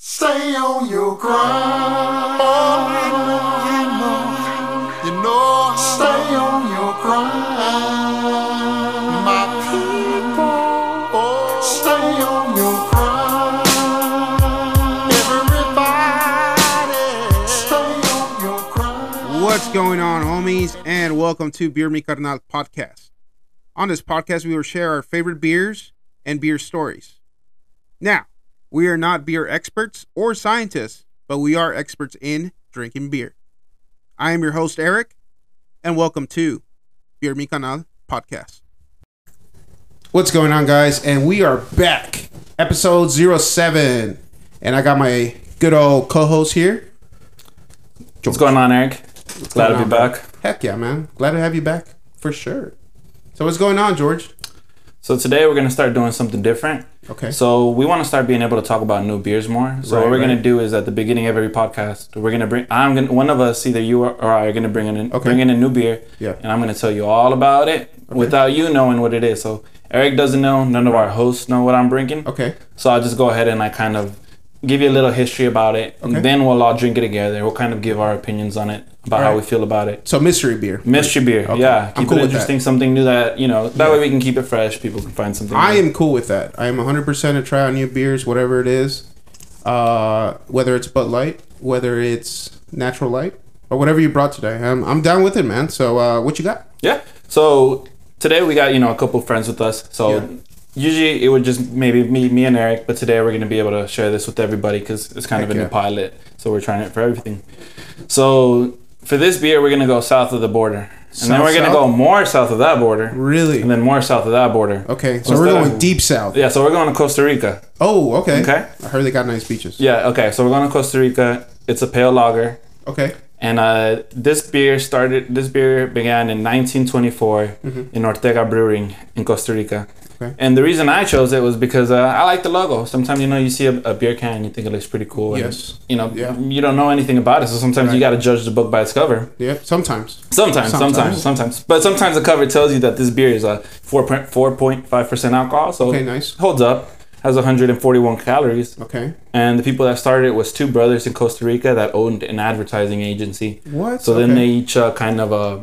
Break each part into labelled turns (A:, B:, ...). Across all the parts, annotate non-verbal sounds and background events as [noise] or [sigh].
A: Stay on your grind. Oh, you know, you know. Stay on your grind, my people. Oh, stay on your grind. Everybody, stay on your grind.
B: What's going on, homies? And welcome to Beer Me Carnal podcast. On this podcast, we will share our favorite beers and beer stories. Now, we are not beer experts or scientists, but we are experts in drinking beer. I am your host, Eric, and welcome to Beer Me Carnal podcast. What's going on, guys? And we are back, episode 07. And I got my good old co host here.
C: What's going on, Eric? Glad to be
B: on,
C: back.
B: Heck yeah, man. Glad to have you back for sure. So, what's going on, George?
C: So today we're gonna start doing something different.
B: Okay.
C: So we want to start being able to talk about new beers more. So
B: Right,
C: what we're gonna do is at the beginning of every podcast, we're gonna bring. I'm gonna one of us, either you or, I, are gonna bring in
B: Okay.
C: bring in a new beer.
B: Yeah.
C: And I'm gonna tell you all about it without you knowing what it is. So Eric doesn't know. None of our hosts know what I'm bringing.
B: Okay.
C: So I'll just go ahead and I kind of give you a little history about it,
B: Okay.
C: and then we'll all drink it together. We'll kind of give our opinions on it about how we feel about it.
B: So, mystery beer.
C: Mystery beer,
B: Okay.
C: yeah.
B: I'm cool
C: it
B: with that.
C: interesting, something new that you know. That way we can keep it fresh. People can find something.
B: I
C: new.
B: am cool with that. I am 100% to try out new beers, whatever it is. Uh, whether it's Bud Light, whether it's Natural Light, or whatever you brought today. I'm, I'm down with it, man. So, uh, what you got?
C: Yeah. So today we got you know a couple friends with us. So
B: Yeah.
C: usually it would just maybe me, me and Eric, but today we're gonna be able to share this with everybody because it's kind of
B: Heck
C: a
B: yeah.
C: new pilot. So we're trying it for everything. So for this beer, we're gonna go south of the border, and
B: South,
C: then we're gonna
B: south?
C: go more south of that border,
B: Really?
C: and then more south of that border.
B: Okay, so
C: What's
B: we're going deep south.
C: Yeah. So we're going to Costa Rica.
B: Oh, okay.
C: Okay.
B: I heard they got nice beaches.
C: Yeah. Okay. So we're going to Costa Rica. It's a pale lager.
B: Okay.
C: And uh, this beer started. This beer began in 1924 in Ortega Brewing in Costa Rica.
B: Okay.
C: And the reason I chose it was because uh, I like the logo. Sometimes you know you see a, a beer can, and you think it looks pretty cool. and,
B: Yes.
C: you know
B: Yeah.
C: you don't know anything about it, so sometimes you got to judge the book by its cover.
B: Yeah, sometimes.
C: Sometimes,
B: Sometimes.
C: sometimes, sometimes, But sometimes the cover tells you that this beer is a four point four point five percent alcohol, so
B: Okay, nice.
C: holds up. Has 141 calories,
B: Okay.
C: and the people that started it was two brothers in Costa Rica that owned an advertising agency.
B: What?
C: So then they each uh, kind of uh,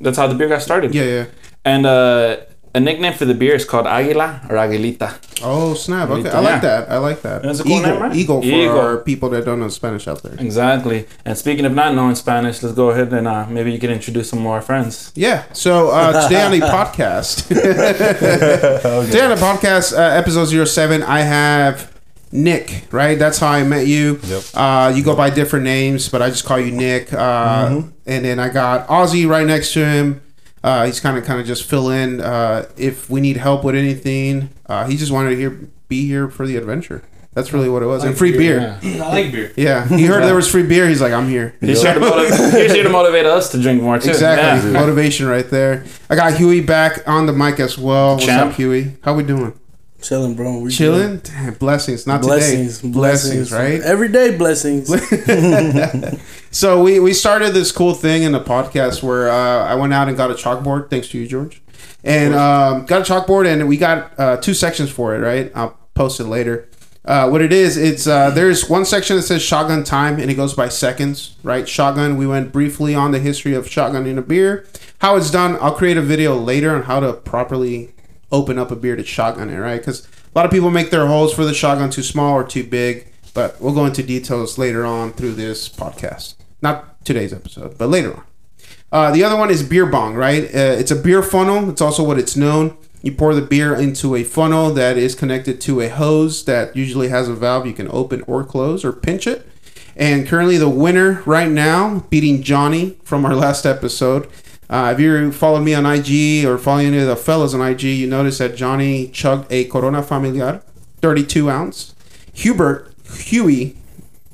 C: that's how the beer got started.
B: Yeah, yeah.
C: And uh, a nickname for the beer is called Aguila or Aguilita.
B: Oh, snap. Okay. I like that. I like that.
C: That's a cool
B: Eagle.
C: name, right?
B: Eagle for
C: Eagle.
B: our people that don't know Spanish out there.
C: Exactly. And speaking of not knowing Spanish, let's go ahead and uh, maybe you can introduce some more friends.
B: Yeah. So uh, [laughs] today on the podcast, [laughs] today on the podcast, uh, episode 07, I have Nick. Right, that's how I met you.
D: Yep.
B: Uh, you go by different names, but I just call you Nick. Uh, And then I got Ozzy right next to him. Uh, he's kind of kind of just fill in uh, if we need help with anything. Uh, he just wanted to hear be here for the adventure. That's really what it was. And free beer.
C: Yeah.
D: I like beer.
B: Yeah, he heard there was free beer. He's like, I'm here.
C: He's, here to motivate, he's here to motivate us to drink more too.
B: Exactly.
C: Yeah.
B: Motivation right there. I got Huey back on the mic as well. What's up, Huey? How we doing?
E: Chilling, bro. We
B: Chilling? Damn, blessings. Not
E: Blessings,
B: today.
E: blessings,
B: right?
E: Every day, blessings. [laughs]
B: So we, we started this cool thing in the podcast where uh, I went out and got a chalkboard, thanks to you, George. And um, got a chalkboard and we got uh, two sections for it, right? I'll post it later. Uh, what it is, it's uh, there's one section that says shotgun time and it goes by seconds, right? Shotgun. We went briefly on the history of shotgun in a beer, how it's done. I'll create a video later on how to properly open up a to shotgun it, right? Because a lot of people make their holes for the shotgun too small or too big, but we'll go into details later on through this podcast. Not today's episode, but later on. Uh, the other one is beer bong, right? Uh, it's a beer funnel. It's also what it's known. You pour the beer into a funnel that is connected to a hose that usually has a valve you can open or close or pinch it. And currently, the winner right now, beating Johnny from our last episode. Uh, if you followed me on IG or follow any of the fellas on IG, you notice that Johnny chugged a Corona Familiar, 32 ounce. Hubert, Huey,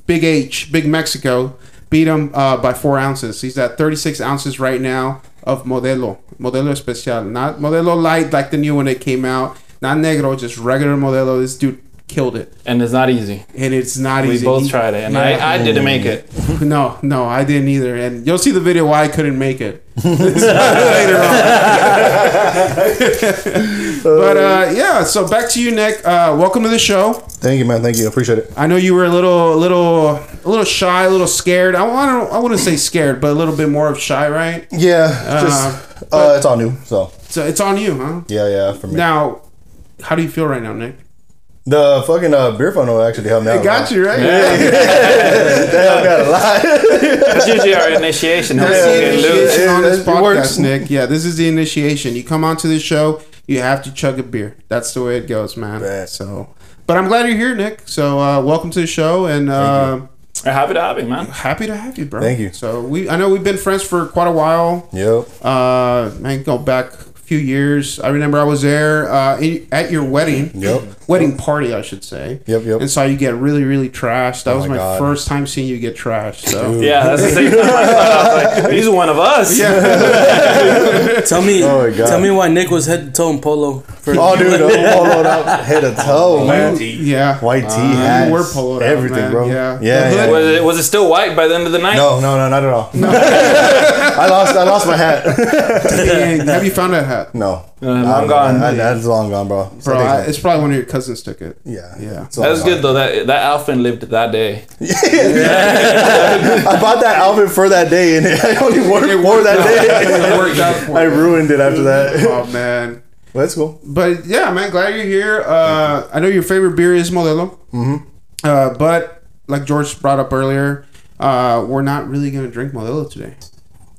B: Big H, Big Mexico, beat him uh, by four ounces. He's at 36 ounces right now of Modelo, Modelo Especial, not Modelo Light like the new one that came out, not Negro, just regular Modelo. This dude killed it,
C: And it's not easy.
B: and it's not
C: We
B: easy.
C: We
B: both
C: tried it, and
B: Yeah.
C: I, I didn't make it. [laughs]
B: No, no, I didn't either. And you'll see the video why I couldn't make it [laughs] later on. [laughs] but uh, yeah, so back to you, Nick. Uh, welcome to the show.
D: Thank you, man. Thank you. I appreciate it.
B: I know you were a little, a little, a little shy, a little scared. I, I don't, I wouldn't say scared, but a little bit more of shy, right?
D: Yeah, just uh, it's all new, so
B: So it's on you, huh?
D: yeah, yeah. For me,
B: Now, how do you feel right now, Nick?
D: The fucking uh, beer funnel actually [laughs] helped me out.
B: I got you right.
D: They helped out a lot.
C: That's usually our initiation.
B: That's
C: Helps
B: the
C: us get loose.
B: on this
D: It works.
B: Nick. Yeah, this is the initiation. You come onto the show, you have to chug a beer. That's the way it goes, man.
D: Bet.
B: So, but I'm glad you're here, Nick. So, uh, welcome to the show, and uh,
C: happy to have you, man.
B: happy to have you, bro.
D: Thank you.
B: So we, I know we've been friends for quite a while.
D: Yep.
B: Uh, man, go back a few years. I remember I was there uh, in, at your wedding.
D: Yep.
B: Wedding party, I should say.
D: Yep, yep.
B: And saw you get really, really trashed. That
D: Oh
B: was
D: my
B: my
D: God.
B: first time seeing you get trashed. So.
C: Yeah, that's the same time I thought. I was like, he's one of us. [laughs]
E: Tell me,
D: Oh my God.
E: tell me why Nick was head to toe in polo. For
D: Oh, dude, [laughs] I'm poloed up head to toe, man.
B: Yeah.
D: White tee,
B: Uh,
D: hats,
B: you were poloed out,
D: everything,
B: man.
D: bro.
B: Yeah.
D: Yeah, yeah.
C: Was it, was it still white by the end of the night?
D: No, no, no, not at all. [laughs] I lost, I lost my hat.
B: Dang, have you found that hat?
D: No,
C: Uh, long
D: I-
C: gone.
D: I- that's long gone, bro.
B: Bro,
D: thanks,
B: I,
D: man.
B: it's probably one of your cousins took it.
D: yeah,
B: Yeah.
D: it's
C: That was
D: gone.
C: good though. That that outfit lived that day. [laughs]
D: I bought that outfit for that day, and I only wore it for that
B: It
D: day.
B: worked out for
D: I ruined it after that.
B: Oh man.
D: Well, that's cool.
B: But yeah, man, glad you're here. Uh, I know your favorite beer is Modelo. Mm-hmm. Uh, but like George brought up earlier, uh, we're not really gonna drink Modelo today.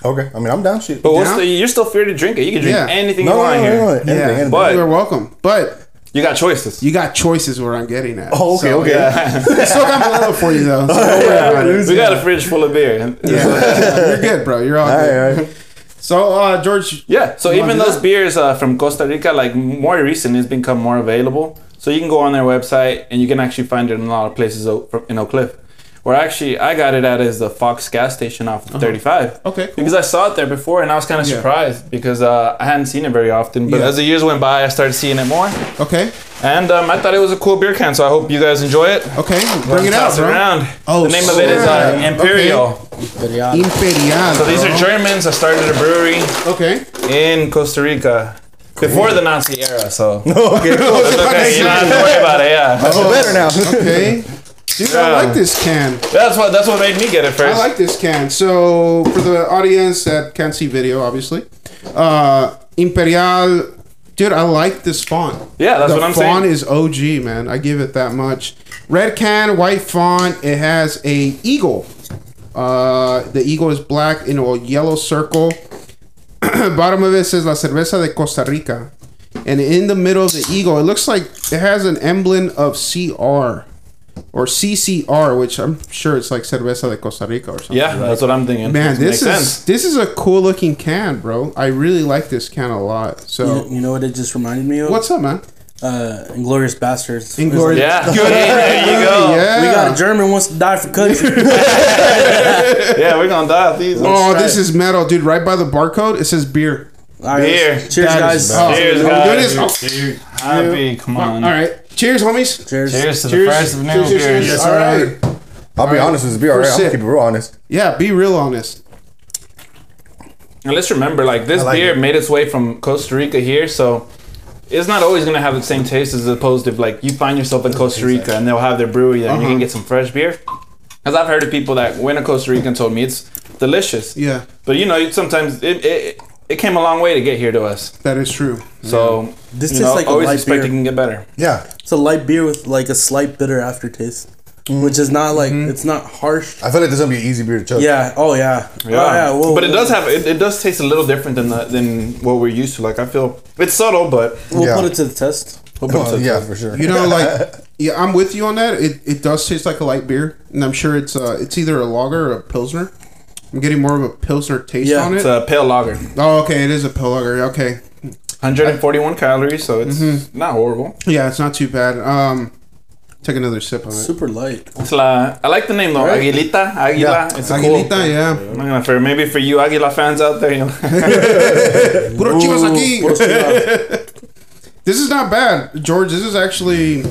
D: Okay, I mean, I'm down. Shit.
C: But what's
B: Yeah.
C: the, you're still free to drink it. You can drink
B: Yeah.
C: anything
D: no,
C: you
D: no,
C: want
D: no,
C: here.
D: no, no, anything,
B: Yeah,
D: anything.
C: But-
B: You're welcome. But
C: You got choices.
B: you got choices where I'm getting at.
D: Oh, okay,
B: So,
D: okay.
B: yeah. [laughs] Still got Modelo for you though. [laughs] So don't worry about it.
C: we got a fridge full of beer.
B: Yeah. you're good, bro. You're all,
D: All
B: good.
D: right, all right. [laughs]
B: So, uh, George,
C: Yeah, so even those
B: that?
C: beers uh, from Costa Rica, like more recent, has become more available. So you can go on their website and you can actually find it in a lot of places in Oak Cliff. Where actually I got it at is the Fox gas station off of 35.
B: Uh-huh. Okay, cool.
C: Because I saw it there before and I was kind of
B: Yeah.
C: surprised because uh, I hadn't seen it very often. But
B: Yeah.
C: as the years went by, I started seeing it more.
B: okay,
C: And um, I thought it was a cool beer can, so I hope you guys enjoy it.
B: okay, bring it out, bro.
C: around.
B: Oh,
C: the name of it is uh,
B: snap.
C: Imperial.
B: Imperial.
C: So these are Germans that started a brewery
B: Okay.
C: in Costa Rica before the Nazi era. So [laughs]
D: Okay, cool.
C: Okay, you don't have to worry about it. Yeah,
D: Oh, better now.
B: Okay. [laughs] Dude, I like this can.
C: that's what that's what made me get it first.
B: I like this can. So, for the audience that can't see video, obviously, uh, Imperial, dude, I like this font.
C: Yeah, that's
B: the
C: what I'm
B: font
C: saying.
B: Font is OG, man. I give it that much. Red can, white font. It has a eagle. Uh, the eagle is black in a yellow circle. [clears throat] Bottom of it says La Cerveza de Costa Rica. And in the middle of the eagle, it looks like it has an emblem of CR or CCR, which I'm sure it's like Cerveza de Costa Rica or something.
C: yeah, that's what I'm thinking.
B: Man, this is
C: sense.
B: this is a cool looking can, bro. I really like this can a lot. So,
E: You, you know what it just reminded me of?
B: what's up, man?
E: uh, Inglourious Basterds?
B: Inglourious-
C: Yeah, [laughs] there you go. [laughs]
B: Yeah.
E: We got a German wants to die for country. [laughs]
C: Yeah, we're gonna die with these.
B: Oh,
E: Let's
B: this
E: try
B: is metal, dude. Right by the barcode, it says beer.
E: All right,
C: Beer.
E: Cheers,
B: That
E: guys.
B: is- oh,
C: Cheers,
B: I'm
C: guys.
B: doing this- oh,
C: Happy, come on.
B: all right. Cheers, homies.
E: Cheers.
C: Cheers to
B: Cheers.
C: the first of new
B: Cheers, cheers,
C: beers.
B: cheers. All right.
D: I'll be honest with this beer, alright? I'm gonna keep it real honest.
B: Yeah, be real honest.
C: And let's remember, like this
D: like
C: beer
D: it.
C: made its way from Costa Rica here, so it's not always gonna have the same taste as opposed to if, like you find yourself in Costa Rica and they'll have their brewery there and you
B: Uh-huh.
C: can get some fresh beer. Because I've heard of people that went to Costa Rica and told me it's delicious.
B: Yeah,
C: But you know, sometimes it, it it came a long way to get here to us.
B: that is true.
C: So
E: This
C: you
E: tastes
C: know,
E: like a
C: always
E: light
C: expect
E: beer.
C: it can get better.
D: Yeah.
E: It's a light beer with like a slight bitter aftertaste, which is not like it's not harsh.
D: I feel like this is gonna be an easy beer to chug.
E: Yeah. Oh yeah. Oh yeah. Whoa,
C: but it does have it, it does taste a little different than the, than what we're used to. Like I feel it's subtle, but
E: We'll
D: Yeah.
E: put it to the test.
C: we'll put it
D: Oh,
C: to the
D: yeah,
C: test.
D: for sure.
B: You know, like, [laughs] yeah, I'm with you on that. It, it does taste like a light beer, and I'm sure it's uh, it's either a lager or a pilsner. I'm getting more of a pilsner taste
E: Yeah,
B: on it.
C: It's a pale lager,
B: oh, okay, it is a pale lager. Okay,
C: 141 calories, so it's
B: Mm-hmm.
C: not horrible.
B: yeah, it's not too bad. Um, take another sip of it.
E: Super light.
C: It's la, I like the name though,
E: Right?
C: Aguilita. Aguila.
D: Yeah.
C: It's a
B: Aguilita,
C: cool.
B: yeah.
C: I'm gonna for maybe for you Aguila fans out there, you know. [laughs]
B: Puro chivas aquí.
E: Puro chivas. [laughs]
B: This is not bad, George. This is actually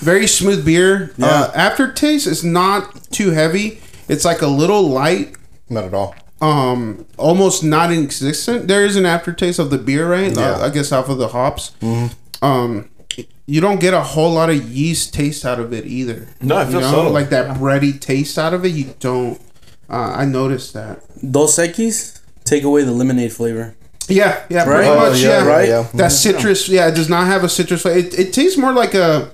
B: very smooth beer. Uh, aftertaste is not too heavy. It's like a little light,
D: Not at all.
B: um, almost non-existent. There is an aftertaste of the beer, right?
D: Yeah.
B: Uh, I guess off of the hops. Hmm. Um, you don't get a whole lot of yeast taste out of it either.
C: No, I
B: You
C: feel
B: know?
C: subtle.
B: like that bready taste out of it. You don't. Uh, I noticed that.
E: Dos Equis take away the lemonade flavor.
B: Yeah, yeah,
E: Right?
B: pretty
D: Oh,
B: much.
D: yeah,
B: Yeah,
E: right?
D: yeah.
B: That citrus, yeah, it does not have a citrus flavor. It, it tastes more like a,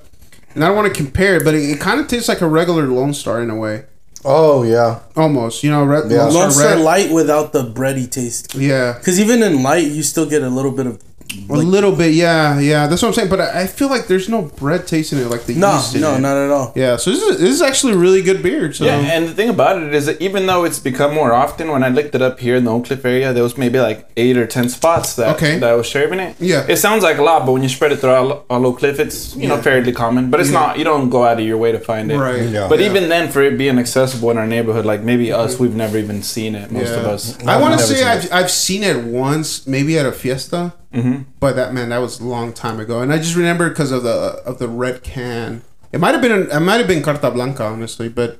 B: and I don't want to compare it, but it, it kind of tastes like a regular Lone Star in a way,
D: Oh yeah.
B: almost. You know, red,
D: Yeah.
B: Lone Star red.
E: light without the bready taste.
B: Yeah,
E: Because even in light, you still get a little bit of.
B: A little bit. Yeah, yeah. That's what I'm saying. But I, I feel like there's no bread taste in it, like the
E: No,
B: yeast. in
E: no,
B: it.
E: not at all.
B: Yeah, so this is this is actually really good beer. So
C: Yeah, and the thing about it is that even though it's become more often, when I looked it up here in the Oak Cliff area, there was maybe like eight or ten spots that
B: Okay.
C: that was serving it.
B: Yeah.
C: it sounds like a lot, but when you spread it throughout all, all Oak Cliff, it's you know fairly common. But it's
B: Yeah.
C: not. You don't go out of your way to find it.
B: right.
D: Yeah.
C: But
B: yeah.
C: even then, for it being accessible in our neighborhood, like maybe us, we've never even seen it. Most of us.
B: I want to say I've, I've seen it once, maybe at a fiesta,
C: Mm-hmm.
B: but that man, that was a long time ago, and I just remember because of the of the red can. It might have been it might have been Carta Blanca, honestly, but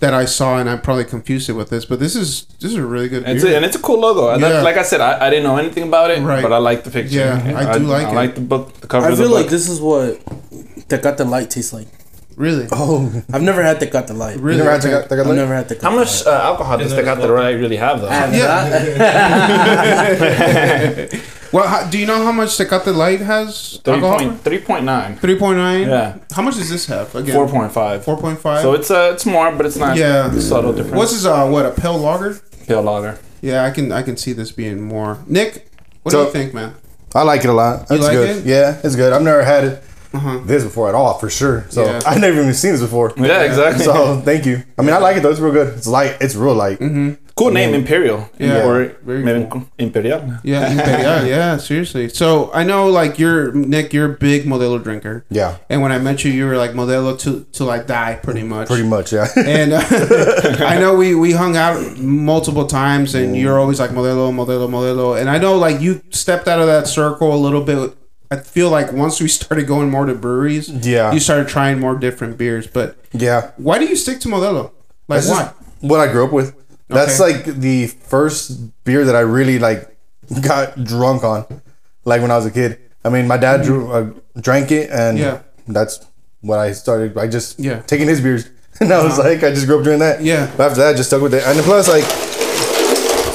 B: that I saw, and I probably confused it with this. But this is this is a really good
C: It's a, and it's a cool logo.
B: Yeah.
C: that- like I said, I, I didn't know anything about it,
B: Right.
C: but I like the picture.
B: Yeah, I do like
C: I
B: it.
C: like the book, the cover
E: I
C: of the
E: feel
C: book.
E: like this is what Tecate Light tastes like.
B: really,
D: Oh.
E: I've never had Tecate Light.
B: really.
D: You never had to
B: okay.
D: get, take a
E: I've
D: look?
E: never had Tecate
C: How much uh, alcohol does the Tecate Royal really have, though?
E: Light.
B: Yeah. [laughs] [laughs] [laughs] Well, how, do you know how much Tecate Light has
C: Three
B: alcohol?
C: point three point nine.
B: Three point nine.
C: Yeah.
B: How much does this have? Again,
C: Four point five.
B: Four point five.
C: So it's uh it's more, but it's not
B: Yeah.
C: subtle difference.
B: What's this? Uh, what a pale lager?
C: pale lager?
B: Yeah, I can I can see this being more. Nick, what do you think, man?
D: I like it a lot. It's
B: like
D: good.
B: it?
D: Yeah, it's good. I've never had it
B: Uh-huh.
D: this before at all, for sure. So
B: Yeah.
D: I've never even seen this before.
C: Yeah, exactly.
D: So [laughs] thank you. I mean, I like it though. It's real good. It's light. It's real light.
C: Cool name, Imperial.
B: Yeah.
C: Or
B: Very
C: maybe
B: cool.
C: Imperial.
B: Yeah, [laughs] Imperial, yeah, seriously. So I know, like, you're Nick, you're a big Modelo drinker,
D: Yeah,
B: and when I met you, you were like Modelo to to like die, pretty much.
D: pretty much. Yeah. [laughs]
B: And uh, [laughs] I know we we hung out multiple times, and you're always like Modelo, Modelo, Modelo. And I know like you stepped out of that circle a little bit. I feel like once we started going more to breweries,
D: Yeah.
B: you started trying more different beers. But
D: yeah.
B: why do you stick to Modelo? Like
D: This is
B: why?
D: what I grew up with. That's
B: Okay.
D: like the first beer that I really like [laughs] got drunk on, like when I was a kid. I mean, my dad drew, uh, drank it, and
B: Mm-hmm. Yeah.
D: that's what I started. I just
B: Yeah. Uh-huh.
D: taking his beers, [laughs] and I was like, I just grew up doing that.
B: Yeah.
D: But after that, I just stuck with it, and then plus, like,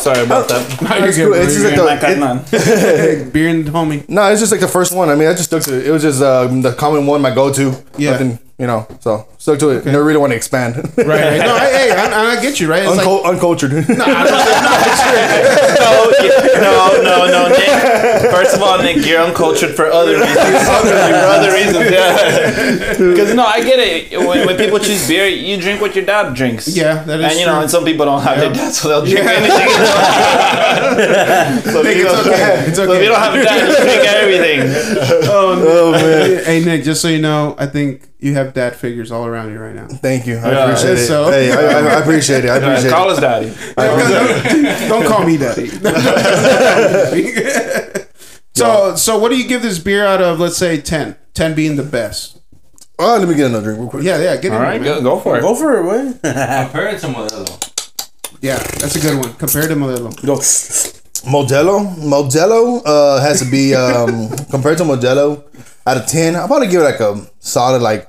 C: Sorry about that. [laughs]
D: it's, cool. it's just like
C: You're not cutting
D: the, it-
B: Beer and homie.
D: no, it's just like the first one. I mean, I just stuck to it. It was just um, the common one, my go-to.
B: Yeah.
D: Nothing, you know. So stuck to it. Never really want to expand. [laughs]
B: Right. right. No, I, hey, I, I get you. Right. It's like,
D: Uncul- uncultured. [laughs]
C: no, yeah, no, no, no, Nick. First of all, Nick, you're uncultured for other reasons. [laughs] for other reasons, yeah. Because no, I get it. When, when people choose beer, you drink what your dad drinks.
B: Yeah, that is
C: And you know,
B: true.
C: and some people don't have their dad, so they'll drink
B: Yeah.
C: anything. so if
B: it's
C: don't-
B: okay. It's
C: So if
B: okay.
C: you don't have a dad, you drink everything.
B: Um, oh man. Hey Nick, just so you know, I think you have dad figures all around you right now.
D: Thank you. I
C: Yeah,
D: appreciate it.
B: so-
D: Hey, I, I, I appreciate it. I [laughs] appreciate
C: Call
D: it.
C: us daddy. [laughs]
B: Don't call me daddy. [laughs] so so what do you give this beer out of let's say 10? 10 being the best.
D: Oh, let me get another drink real quick.
B: Yeah, yeah, get
C: All
B: in
C: right,
B: there,
C: go, go for it.
E: Go for it, boy.
F: Compare it to Modelo.
B: Yeah, that's a good one. Compared to Modelo.
E: Go.
D: Modelo, Modelo uh, has to be um, compared to Modelo out of ten. I'll probably give it like a solid like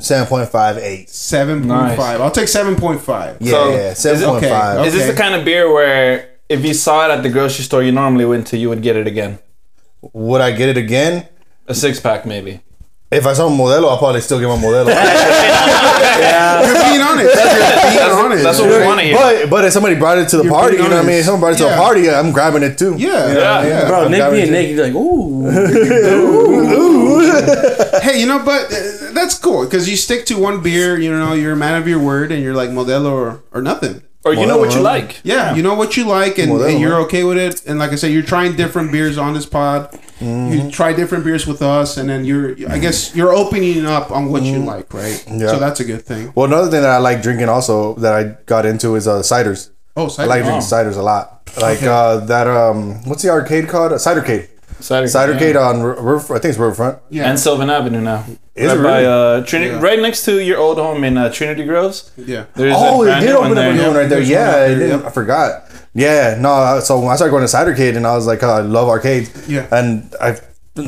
D: seven point five eight.
B: 7.5.
C: Nice.
B: I'll take 7.5.
D: Yeah,
C: So,
D: yeah,
C: is it-
D: seven point five.
B: okay,
C: Is this the kind of beer where if you saw it at the grocery store you normally went to, you would get it again?
D: Would I get it again?
C: A six pack, maybe.
D: If I saw a Modelo, I'll probably still give him Modelo.
B: You're being honest. You're being honest.
C: That's what we want to hear.
D: but but if somebody brought it to the
B: You're
D: party, you know what I mean? If someone brought it to
B: Yeah.
D: a party, I'm grabbing it too.
B: Yeah,
C: Yeah.
B: yeah.
E: Bro,
D: I'm
E: Nick
D: down
E: being
D: with
E: Nick, he's like, ooh. ooh. [laughs] ooh.
B: Hey, you know, but uh, that's cool because you stick to one beer. You know, you're a man of your word, and you're like Modelo or, or nothing.
C: Or you know what you like.
B: Yeah, you know what you like, and, and you're okay with it. And like I said, you're trying different beers on this pod. You try different beers with us, and then you're, I guess, you're opening up on what you like, right?
D: Yeah.
B: So that's a good thing.
D: Well, another thing that I like drinking also that I got into is uh, ciders.
B: Oh, cider.
D: I like drinking ciders a lot. Like
B: Okay.
D: uh, that um, what's the arcade called? Uh, Cidercade.
C: Cider,
D: Cidercade on R- River, I think it's Riverfront.
B: Yeah.
C: and Sylvan Avenue now.
D: Is
C: right
D: it
C: by
D: really?
C: uh, Trinity,
B: Yeah.
C: right next to your old home in uh, Trinity Groves.
B: yeah.
C: There's
D: Oh,
C: a
D: they
C: brand
D: did
C: new
D: open
C: one
D: up a
C: there.
D: new one right there.
B: There's
D: Yeah,
B: out
D: I,
B: there,
D: didn't,
B: yep.
D: I forgot. Yeah, no. So when I started going to Cidercade, and I was like, oh, I love arcades.
B: Yeah.
D: and I,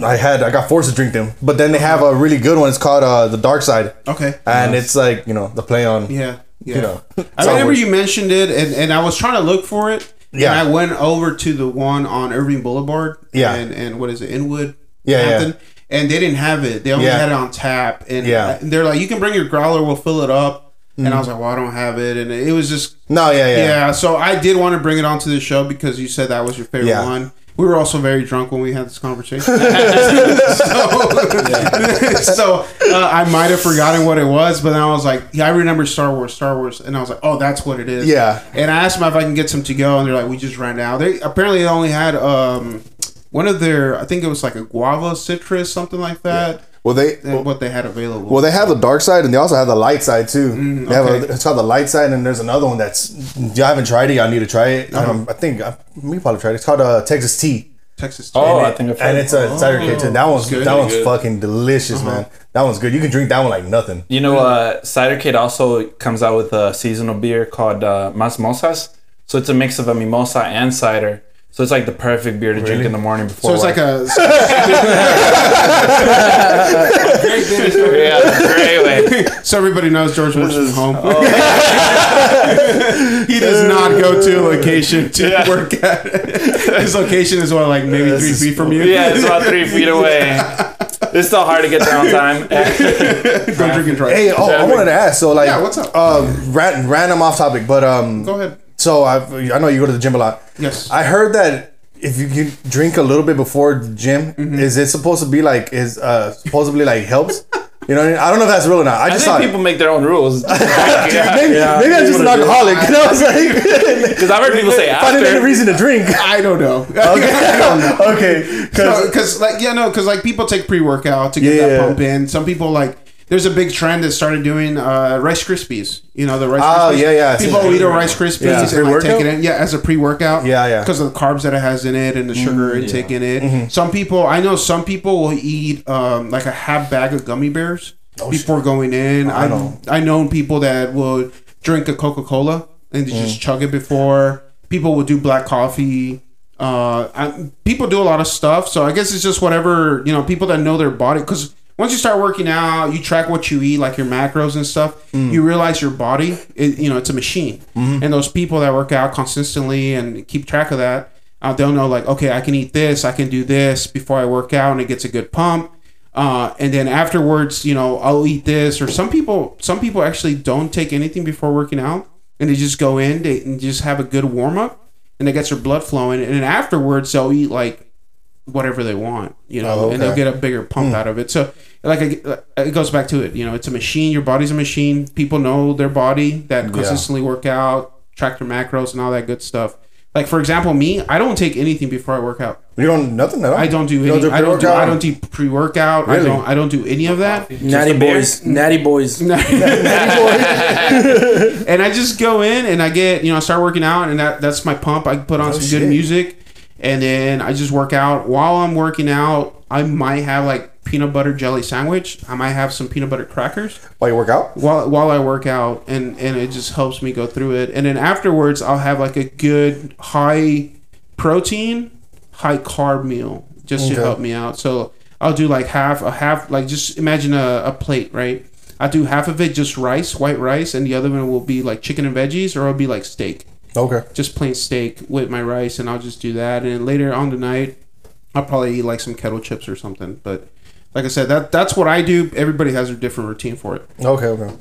D: I had, I got forced to drink them. But then they have a really good one. It's called uh, the Dark Side,
B: Okay.
D: and it's like you know the play on.
B: Yeah. Yeah.
D: You know,
B: I remember you mentioned it, and, and I was trying to look for it.
D: Yeah.
B: And I went over to the one on Irving Boulevard.
D: Yeah.
B: And, and what is it, Inwood?
D: Yeah, yeah.
B: And they didn't have it. They only
D: Yeah.
B: had it on tap. And
D: Yeah.
B: they're like, you can bring your growler, we'll fill it up. And I was like, well, I don't have it. And it was just,
D: No, yeah, yeah.
B: yeah. So I did want to bring it onto the show because you said that was your favorite
D: Yeah.
B: one. We were also very drunk when we had this conversation. [laughs] so [laughs] so uh, I might have forgotten what it was, but then I was like, yeah, I remember Star Wars, Star Wars. And I was like, oh, that's what it is.
D: Yeah.
B: And I asked them if I can get some to go, and they're like, we just ran out. They apparently they only had um one of their, I think it was like a guava citrus, something like that.
D: Well, they
B: and what they had available.
D: well they have the dark side, and they also have the light side too. they have a, it's called the light side, and there's another one that's y'all haven't tried it. I need to try it. Um, I think I, we probably tried it. It's called uh, Texas Tea.
B: Texas. Tea.
C: Oh,
B: Tea.
C: I think I've
D: and it's a cider cake too. That one's
B: good.
D: that one's
C: Good.
D: fucking delicious, man. That one's good. You can drink that one like nothing.
C: You know, uh, Cidercade also comes out with a seasonal beer called uh, Mas Mosas. So it's a mix of a mimosa and cider. So it's like the perfect beer to drink in the morning before.
B: So it's like
C: work.
B: a
C: yeah, [laughs] great way.
B: so everybody knows George works from home. [laughs] he does not go to a location to
C: Yeah.
B: work at. His location is what, like maybe three feet from you.
C: Yeah, it's about three feet [laughs] away. It's still hard to get there on time.
B: go drink and drive.
D: Hey, oh, I wanted to ask. So like,
B: Yeah, what's up?
D: Uh, ran, random off topic, but um,
B: Go ahead.
D: So I've, I know you go to the gym a lot.
B: Yes.
D: I heard that if you can drink a little bit before the gym,
B: Mm-hmm.
D: is it supposed to be like is uh supposedly like helps? You know, what I, mean? I don't know if that's real or not. I
C: I
D: just
C: think
D: thought
C: people make their own rules. [laughs]
D: maybe,
C: Because
D: maybe I'm just an alcoholic. You know what I'm saying? [laughs]
C: I've heard people say
D: Finding any
C: after.
D: reason to drink. [laughs]
B: I don't know.
D: okay, because
B: Because like yeah no because like people take pre workout to get
D: Yeah.
B: that pump in. Some people like there's a big trend that started doing uh, Rice Krispies. You know the Rice.
D: Oh,
B: Krispies.
D: yeah, yeah,
B: People eat a Rice Krispies
D: Yeah.
B: and like take it in yeah as a pre workout.
D: Yeah, yeah.
B: Because of the carbs that it has in it and the sugar intake in it. Some people I know some people will eat um, like a half bag of gummy bears before going in. I
D: know.
B: I know people that will drink a Coca Cola and
D: Mm.
B: just chug it before. People will do black coffee. Uh, I, people do a lot of stuff, so I guess it's just whatever you know. People that know their body, because once you start working out, you track what you eat, like your macros and stuff.
D: Mm.
B: You realize your body, it, you know, it's a machine.
D: Mm-hmm.
B: And those people that work out consistently and keep track of that, uh, they'll know like, okay, I can eat this, I can do this before I work out, and it gets a good pump. Uh, and then afterwards, you know, I'll eat this. Or some people, some people actually don't take anything before working out, and they just go in, they and just have a good warm up, and it gets their blood flowing. And then afterwards, they'll eat like whatever they want, you know,
D: Oh,
B: and they'll get a bigger pump hmm. out of it. So, like, it goes back to it. You know, it's a machine. Your body's a machine. People know their body that consistently work out, track their macros, and all that good stuff. Like for example, me, I don't take anything before I work out.
D: you don't nothing at all.
B: I don't do
D: You
B: any. I don't do.
D: pre-workout?
B: I don't do pre workout. I don't. I don't do any of that.
E: Natty
C: a beer?
E: boys, natty boys. [laughs] [laughs]
B: and I just go in and I get you know I start working out and that that's my pump. I put on some
D: Oh, shit.
B: good music, and then I just work out. While I'm working out, I might have like peanut butter jelly sandwich. I might have some peanut butter crackers
D: While you work out.
B: while while I work out, and and it just helps me go through it. And then afterwards, I'll have like a good high protein, high carb meal just to help me out. So I'll do like half a half like just imagine a, a plate, right? I do half of it just rice, white rice, and the other one will be like chicken and veggies, or it'll be like steak,
D: Okay.
B: just plain steak with my rice, and I'll just do that. And later on tonight, I'll probably eat like some kettle chips or something. But like I said, that that's what I do. Everybody has a different routine for it.
D: Okay. Okay.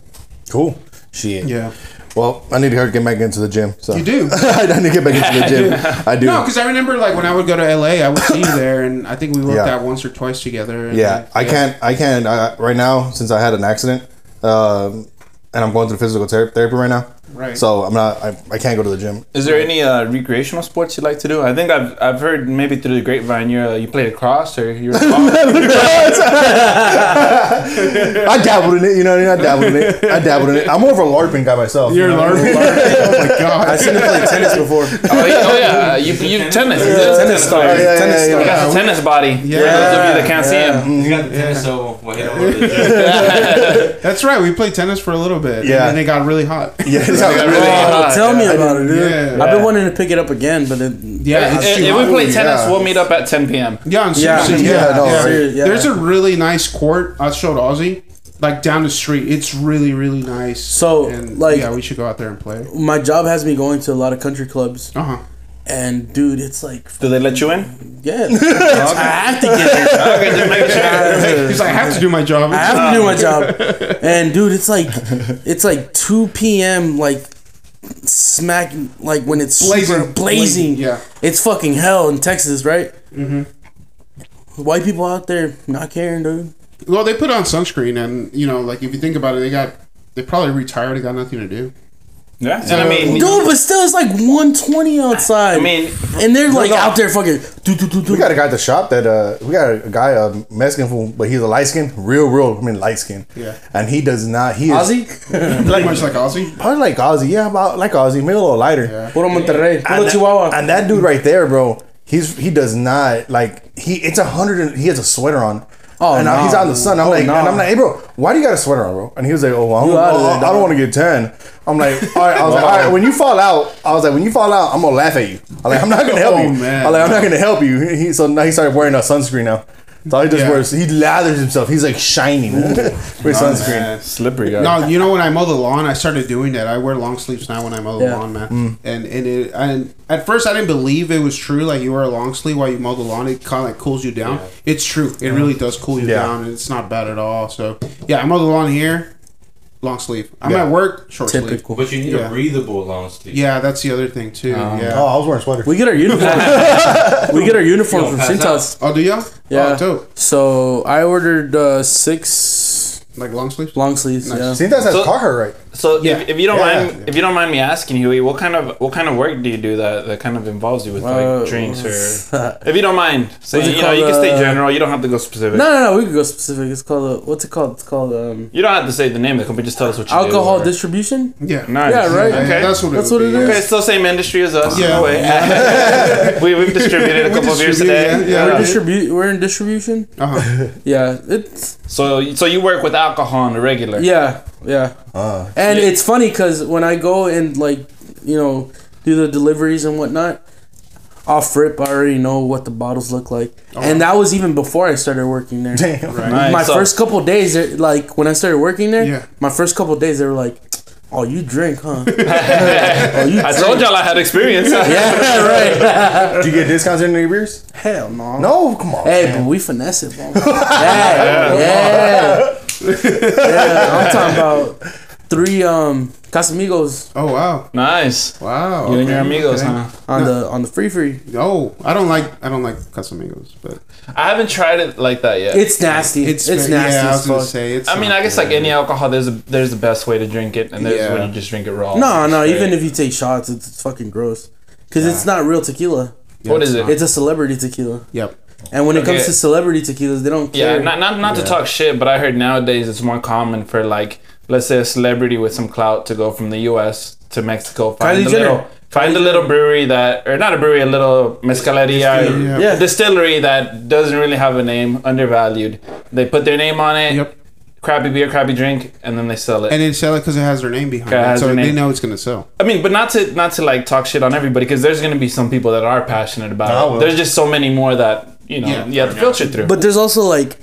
D: Cool. Shit.
B: Yeah.
D: Well, I need to get back into the gym. So
B: You do. [laughs]
D: I need to get back into the [laughs] gym. I do.
B: No, because I remember like when I would go to LA, I would see you there, and I think we worked
D: Yeah.
B: out once or twice together. and,
D: Yeah, I can't. I can't. I, right now, since I had an accident, um, and I'm going through physical ther- therapy right now.
B: Right.
D: So I'm not. I, I can't go to the gym.
C: Is there any uh, recreational sports you like to do? I think I've I've heard maybe through the grapevine you uh, you played lacrosse or you're. [laughs]
D: I dabbled in it. You know, what I mean? I dabbled in it. I dabbled in it. I'm more of a LARPing guy myself.
B: You're
D: you know?
B: LARPing. [laughs] oh my god.
E: I seen him play tennis before.
C: oh, yeah, oh yeah, you you tennis. You did
E: Tennis star.
C: player.
D: yeah,
E: Tennis
D: yeah,
E: star.
C: He got the tennis body.
B: Yeah.
C: For those of you that can't see him.
F: You got the tennis, so we'll hit over. [laughs]
B: That's right. We played tennis for a little bit.
D: Yeah.
B: And then it got really hot. [laughs]
D: Yeah, it's not
C: got
D: really
C: really
D: hot.
C: hot.
E: Oh, tell me about it, dude.
B: yeah.
E: I've been wanting to pick it up again, but it,
B: Yeah.
C: If,
B: it's too
C: if we play tennis,
D: yeah.
C: we'll meet up at 10 p.m.
B: Yeah, and
E: Yeah.
D: Yeah,
B: yeah,
D: no,
B: yeah. There's a really nice court. I showed Ozzy like down the street. It's really, really nice.
E: So,
B: and
E: like-
B: yeah, we should go out there and play.
E: my job has me going to a lot of country clubs,
B: Uh huh.
E: And dude, it's like,
C: Do they let you in?
E: yeah, [laughs] I have to get there.
C: Okay, just make sure.
B: He's like, I have to do my job.
E: I have to do my job. [laughs] And dude, it's like it's like 2 p.m. like smack like when it's
B: Blazing.
E: super blazing.
B: Yeah.
E: It's fucking hell in Texas, right? Mm-hmm. White people out there not caring, dude.
B: Well, they put on sunscreen, and you know, like if you think about it, they got they probably retired. They got nothing to do.
C: Yeah, and I mean,
E: Dude, but still, it's like 120 outside.
C: I mean,
E: and they're like
D: no.
E: out there fucking. Do, do, do, do.
D: We got a guy at the shop that uh we got a guy a Mexican fool, but he's a light skin, real, real. I mean light skin.
B: Yeah.
D: And he does not. He is
E: Ozzy? [laughs]
B: Pretty much like Ozzy.
D: probably like Ozzy. Yeah, about like Ozzy, maybe a little lighter.
B: Yeah.
E: Puro Monterrey. Puro
D: And that,
E: Chihuahua.
D: and that dude right there, bro. He's he does not like he. It's a hundred. and He has a sweater on.
E: Oh,
D: and
E: no.
D: he's out in the sun. I'm
E: Oh,
D: like,
E: no.
D: and I'm like, hey, bro, why do you got a sweater on, bro? And he was like, oh, well, I don't, oh, don't want to get tan. I'm like, all right. I was like, all right. When you fall out, I was like, when you fall out, I'm gonna laugh at you. I'm like, I'm not gonna help [laughs]
B: Oh,
D: you.
B: man.
D: I'm like, I'm not gonna help you. He, so now he started wearing a sunscreen now. So he just
B: Yeah.
D: wears. He lathers himself. He's like shining with [laughs] sunscreen.
B: Man.
C: slippery guy.
B: No, you know when I mow the lawn, I started doing that. I wear long sleeves now when I mow the
E: Yeah.
B: lawn, man.
D: Mm.
B: And and it and at first I didn't believe it was true. Like you wear a long sleeve while you mow the lawn, it kind of like cools you down. It's true. It really does cool you
D: Yeah.
B: down, and it's not bad at all. So yeah, I mow the lawn here, long sleeve. I'm
D: Yeah.
B: at work, short sleeve.
F: But you need
B: Yeah.
F: a breathable long sleeve.
B: Yeah, that's the other thing too.
C: Um,
B: yeah.
D: Oh, I was wearing sweater.
E: We get our uniforms. [laughs] we get our uniforms
F: You
E: from
F: don't
E: Cintas.
B: Oh, do you?
E: Yeah.
B: Oh, dope.
E: So I ordered uh, six
B: Like long sleeves.
E: long sleeves.
B: Nice.
E: Yeah.
D: Cintas has
C: So-
D: Carhartt, right?
C: So
B: Yeah.
C: if, if you don't
D: Yeah.
C: mind, if you don't mind me asking, Huey, what kind of what kind of work do you do that that kind of involves you with like drinks or? [laughs] If you don't mind, say
E: What's it
C: you know you can stay
E: uh,
C: general. You don't have to go specific.
E: No, no, no. We can go specific. It's called. Uh, what's it called? It's called um,
C: You don't have to say the name of the company. Just tell us what you
E: alcohol
C: do. Alcohol
E: distribution.
B: Yeah.
C: Nice.
E: Yeah, right.
B: Yeah,
C: Okay.
B: That's what it
E: That's
B: would
E: what it
B: be.
E: is.
C: Okay, still same industry as us.
B: Yeah.
C: No way. [laughs] we we've distributed a
B: We
C: couple of beers today.
B: yeah,
E: We're
B: yeah.
E: distribute. We're in distribution.
B: Uh-huh. [laughs]
E: Yeah. It's
C: So so you work with alcohol on the regular.
E: yeah, yeah.
D: Uh,
E: And it's funny because when I go and like you know do the deliveries and whatnot, off rip I already know what the bottles look like, and that was even before I started working there.
D: damn.
B: Right.
C: Nice.
E: My
C: So-
E: first couple days, like when I started working there,
B: Yeah.
E: my first couple days they were like, "Oh, you drink, huh? [laughs] oh, you
C: I told y'all I had experience. [laughs]
E: yeah, right. [laughs]
D: Do you get discounts in your beers?
E: Hell no.
D: No, come on.
E: Hey,
D: man.
E: but we finesse it, bro. yeah, yeah. yeah. I'm talking about three um Casamigos
B: Oh wow.
C: nice.
B: Wow.
C: You and your amigos,
B: okay.
C: huh?
E: on the on the free free.
B: Oh, I don't like I don't like Casamigos, but
C: I haven't tried it like that yet.
E: It's nasty. It's,
B: it's
E: nasty
B: Yeah, I was gonna say it's.
C: I mean, I guess
B: good.
C: like any alcohol, there's a there's the best way to drink it, and there's
B: Yeah.
C: when you just drink it raw.
E: No, no.
C: Straight.
E: Even if you take shots, it's, it's fucking gross. Because it's not real tequila.
B: Yeah,
C: what
B: it's
C: is it?
E: It's a celebrity tequila.
B: Yep.
E: And when it comes
C: Okay.
E: to celebrity tequilas, they don't
C: Yeah,
E: care.
C: not not not to talk shit, but I heard nowadays it's more common for like let's say a celebrity with some clout to go from the U.S. to Mexico, find
E: Kylie
C: a
E: Jenner.
C: little find a little brewery that or not a brewery, a little mezcaleria,
B: Distillery,
E: yeah.
C: a distillery that doesn't really have a name, undervalued. They put their name on it.
B: Yep.
C: Crappy beer, crappy drink, and then they sell it.
B: And they sell it because it has their name behind
C: it
B: it, so they know it's gonna sell.
C: I mean, but not to not to like talk shit on everybody because there's gonna be some people that are passionate about
D: I
C: it.
D: will.
C: There's just so many more that you know
B: Yeah.
C: you have to filter through.
E: But there's also like,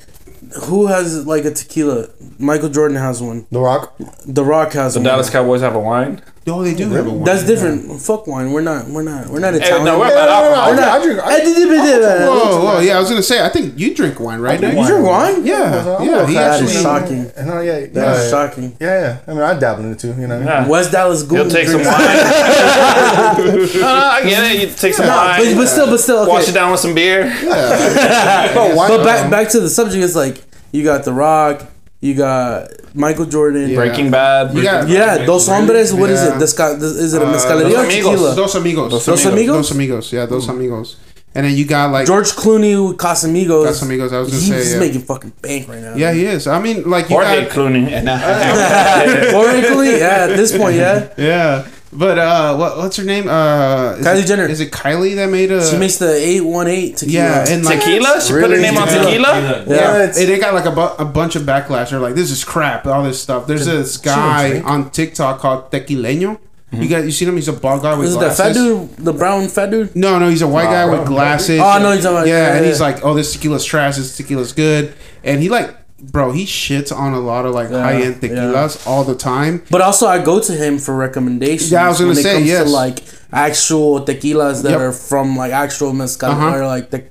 E: who has like a tequila? Michael Jordan has one.
D: The Rock.
E: The Rock has one.
C: the
E: one.
C: Dallas Cowboys have a wine.
B: No, they do have a wine.
E: That's different. Fuck wine. We're not. We're not. We're not
C: Hey,
E: Italian.
C: no, we're
D: No, no,
C: about
D: no, no. I drink. I drink. I, uh,
B: Whoa, whoa, yeah. I was gonna say. I think you drink wine, right?
D: drink
B: Nick?
E: You drink wine?
B: Yeah,
D: I'm
B: yeah.
D: a
B: He
D: fat
E: That is
B: actually.
E: shocking.
D: No, uh, yeah, yeah,
E: That's
D: yeah,
E: shocking.
D: yeah, yeah. I mean, I dabble in it too. You know.
C: Yeah.
E: West Dallas Gould
C: You'll take some wine. [laughs] [laughs] no, no, I get it. You take some
E: Nah,
C: wine,
E: but, but still, but still,
C: wash it down with some beer. [laughs]
D: But why?
E: But back back to the subject. It's like you got The Rock, You got Michael Jordan.
B: Yeah.
C: Breaking Bad.
B: You got-
E: Yeah, Dos Hombres. What is
B: Yeah.
E: it? Desca- is it a
B: Uh,
E: mezcaleria
C: Dos
E: or
C: Amigos.
E: tequila?
B: Dos amigos.
E: Dos Amigos?
B: Dos amigos. Yeah, dos amigos. And then you got like
E: George Clooney with Casamigos.
B: Casamigos, I was gonna
E: He's
B: say, yeah.
E: making fucking bank right now.
B: Yeah, he is. I mean, like you
C: Jorge
B: got
C: Clooney. And [laughs] uh, [laughs]
E: Jorge Clooney. Yeah, at this point, yeah.
B: yeah. But uh, what what's her name? Uh, is
E: Kylie
B: it-
E: Jenner.
B: Is it Kylie that made a?
E: She makes the eight one eight tequila.
B: yeah, and like
C: tequila? She put her
D: Really?
C: name on
E: Tequila.
C: tequila?
E: yeah.
B: Yeah, and they got like a, bu- a bunch of backlash. They're like, "This is crap." All this stuff. There's this guy on TikTok called Tequileño. You got you seen him? He's a bald guy with
E: Is it that
B: glasses.
E: fat dude, the brown fat dude?
B: No, no, he's a white guy with glasses.
E: Oh, no, he's talking about-
B: yeah,
E: yeah,
B: and he's like, "Oh, this tequila's trash. This tequila's good," and he like, bro, he shits on a lot of like
E: Yeah,
B: high end
E: yeah.
B: tequilas all the time.
E: But also, I go to him for recommendations.
B: Yeah, I was gonna
E: when it
B: say,
E: comes
B: yes.
E: To like actual tequilas that
B: Yep.
E: are from like actual mezcal
B: Uh-huh.
E: or like the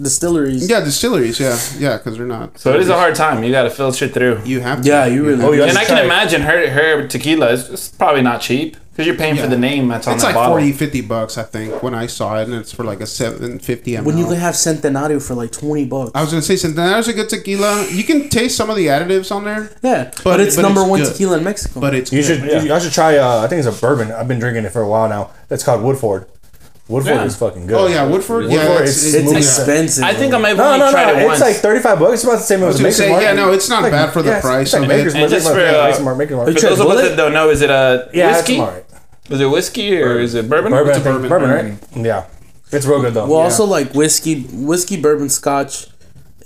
E: distilleries.
B: Yeah, distilleries. Yeah, yeah, because they're not.
C: So it is a hard time. You got to filter through.
B: You have to.
E: Yeah, you really.
D: Oh, yeah.
C: And I can imagine her her tequila is probably not cheap because you're paying
B: Yeah.
C: for the name that's on the bottom.
B: It's
C: that
B: like
C: bottle.
B: 40, 50 bucks, I think, when I saw it, and it's for like a seven fifty ml.
E: When you can have Centenario for like twenty bucks.
B: I was gonna say Centenario's a good tequila. You can taste some of the additives on there,
E: yeah, but, it's
B: but
E: number
B: it's
E: one
B: good.
E: tequila in Mexico.
B: but it's
D: You
B: good.
D: should. You, I should try. Uh, I think it's a bourbon. I've been drinking it for a while now. That's called Woodford. Woodford
C: Yeah.
D: is fucking good.
B: Oh yeah, Woodford. yeah,
D: Woodford
B: it's, it's,
E: it's expensive.
C: I think I might have
D: No,
C: only
D: no, no.
C: tried it
D: It's
C: once.
D: like thirty five bucks. It's about the same as
B: was
D: a
B: gonna
D: Maker's
B: say,
D: Mark.
B: yeah, no, it's not
D: Like,
B: bad for the
D: yeah,
B: price
D: It's like Maker's. Mark.
C: And just
D: Maker's
C: for,
D: Mark,
C: uh,
D: Maker's Mark, Mark.
C: For those of us that don't know, is it a
D: Yeah,
C: whiskey?
D: alright.
C: Is it whiskey or is it bourbon?
D: Bourbon,
B: It's
D: I
B: a bourbon.
D: bourbon, right? Yeah, it's real good though.
E: Well,
D: Yeah.
E: also like whiskey, whiskey, bourbon, scotch.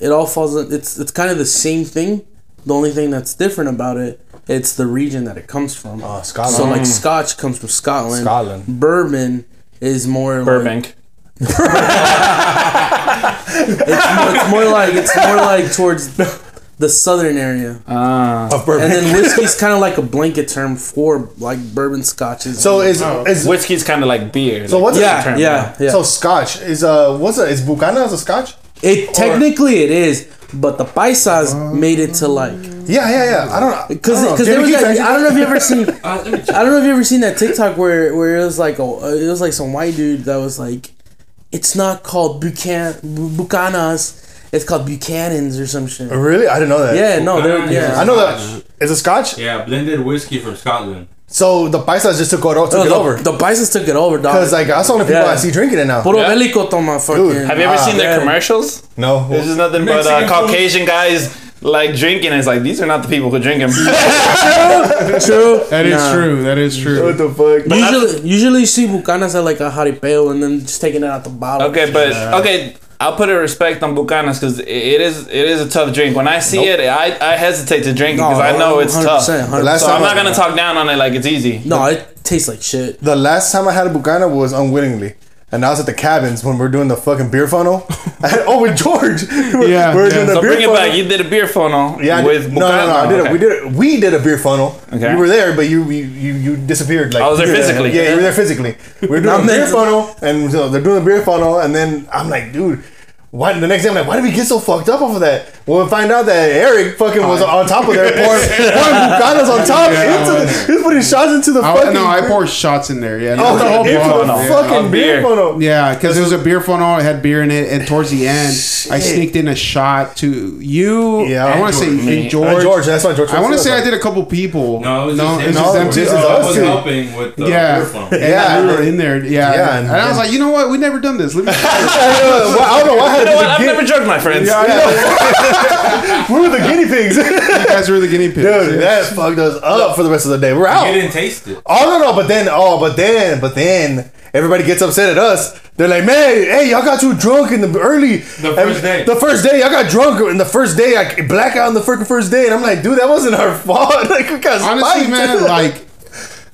E: It all falls. In, it's it's kind of the same thing. The only thing that's different about it, it's the region that it comes from.
D: Uh, Scotland.
E: So like Scotch comes from Scotland.
D: Scotland.
E: Bourbon is more like [laughs] it's, more, it's more like it's more like towards the southern area,
C: Ah.
D: of bourbon.
E: and then whiskey's kind of like a blanket term for like bourbon scotches.
D: so is
B: Oh.
D: is
C: Whiskey's kind of like beer.
D: So
C: like,
D: what's
E: yeah,
C: the term,
E: yeah, yeah.
D: so Scotch is uh what's it? Is Bucanas a Scotch?
E: it technically it is, but the paisas made it to like
D: Yeah, yeah, yeah. I don't know
E: because
D: I don't know.
E: there was
D: keep
E: I don't know if you ever seen [laughs]
F: let me check.
E: I don't know if you ever seen that TikTok where where it was like a, it was like some white dude that was like, it's not called Buchan Bu- Bucanas, it's called Buchanan's or some shit.
D: Really, I didn't know that.
E: Yeah, no, they're yeah.
D: I know that. Is it Scotch?
F: Yeah, blended whiskey from Scotland.
D: So the paisas just took it, took
E: No,
D: it
E: the,
D: over
E: The Bisons took it over, dog.
D: because like that's the only people
E: Yeah.
D: I see drinking it now.
E: Puro
C: Yeah.
E: Toma fucking.
D: Dude,
C: Have you ever
D: Ah,
C: seen their
E: yeah.
C: commercials?
D: No,
C: This is nothing but uh, Caucasian guys like drinking. It's like these are not the people who drink [laughs] them.
E: True.
B: That is
E: Nah.
B: true. That is true.
D: what the fuck?
E: Usually, usually you see Bucanas at like a jaripeo and then just taking it out the bottle.
C: okay, but okay. I'll put a respect on Bucanas because it is it is a tough drink. When I see it, I, I hesitate to drink it because I know it's tough.
E: 100%,
C: So
E: 100%.
D: time
C: I'm not gonna talk down on it like it's easy.
E: No, it tastes like shit.
D: The last time I had a Bucana was unwittingly. And I was at the cabins when we are doing the fucking beer funnel. [laughs] I had, oh, with George. [laughs] we
B: Yeah,
D: we were
B: yeah.
D: doing the
C: So
D: beer
C: bring it back. You did a beer funnel
D: Yeah,
C: with
D: did, no, no, no. I did
C: okay.
D: a, we did a, we did a beer funnel.
C: Okay.
D: You were there, but you you you, you disappeared. Like
C: I was there
D: yeah,
C: physically.
D: Yeah, you were there physically. We [laughs] were doing
E: Not
D: a beer funnel, and so they're doing the beer funnel, and then I'm like, dude. Why, the next day I'm like, why did we get so fucked up off of that? Well, we find out that Eric fucking was on top of there pouring, [laughs] pouring Bucanas on top
B: Yeah,
D: into the, he was putting shots into the
B: I,
D: fucking.
B: no, I pour shots in there. Yeah,
D: Oh,
B: the whole
D: into
B: bottle.
D: the
B: Yeah.
D: fucking
C: Oh,
D: beer
C: beer.
D: funnel.
B: Yeah, because it was a beer funnel. It had beer in it, and towards the end, I sneaked in a shot to you.
D: Yeah.
B: I want to say
C: George.
B: and George.
D: Uh, George, that's why George.
B: I want to say I did a couple people.
F: No, it was
B: no,
F: just,
B: it's just
D: no,
B: them two.
D: is
B: Oh,
D: us
F: was
D: too.
F: helping with the
B: Yeah,
F: beer funnel.
B: and
D: Yeah,
B: we were in there. Yeah,
D: Yeah,
B: and,
D: and-
B: I was like, you know what? We never done this. Let me. [laughs]
D: I don't know why I had
C: You
D: to
C: know
D: be
C: what?
D: the
C: I've never drugged my friends. [laughs]
D: we [laughs] were the guinea pigs.
B: you guys were the guinea pigs.
D: Dude, that fucked us up for the rest of the day. We're out.
F: You didn't taste it.
D: Oh no no, but then oh but then but then everybody gets upset at us. They're like, man, hey, y'all got too drunk in the early
F: The first day.
D: The first day, y'all got drunk in the first day. I blackout on the freaking first day, and I'm like, dude, that wasn't our [laughs] fault. [laughs] like we got
B: Honestly,
D: spiked.
B: man, like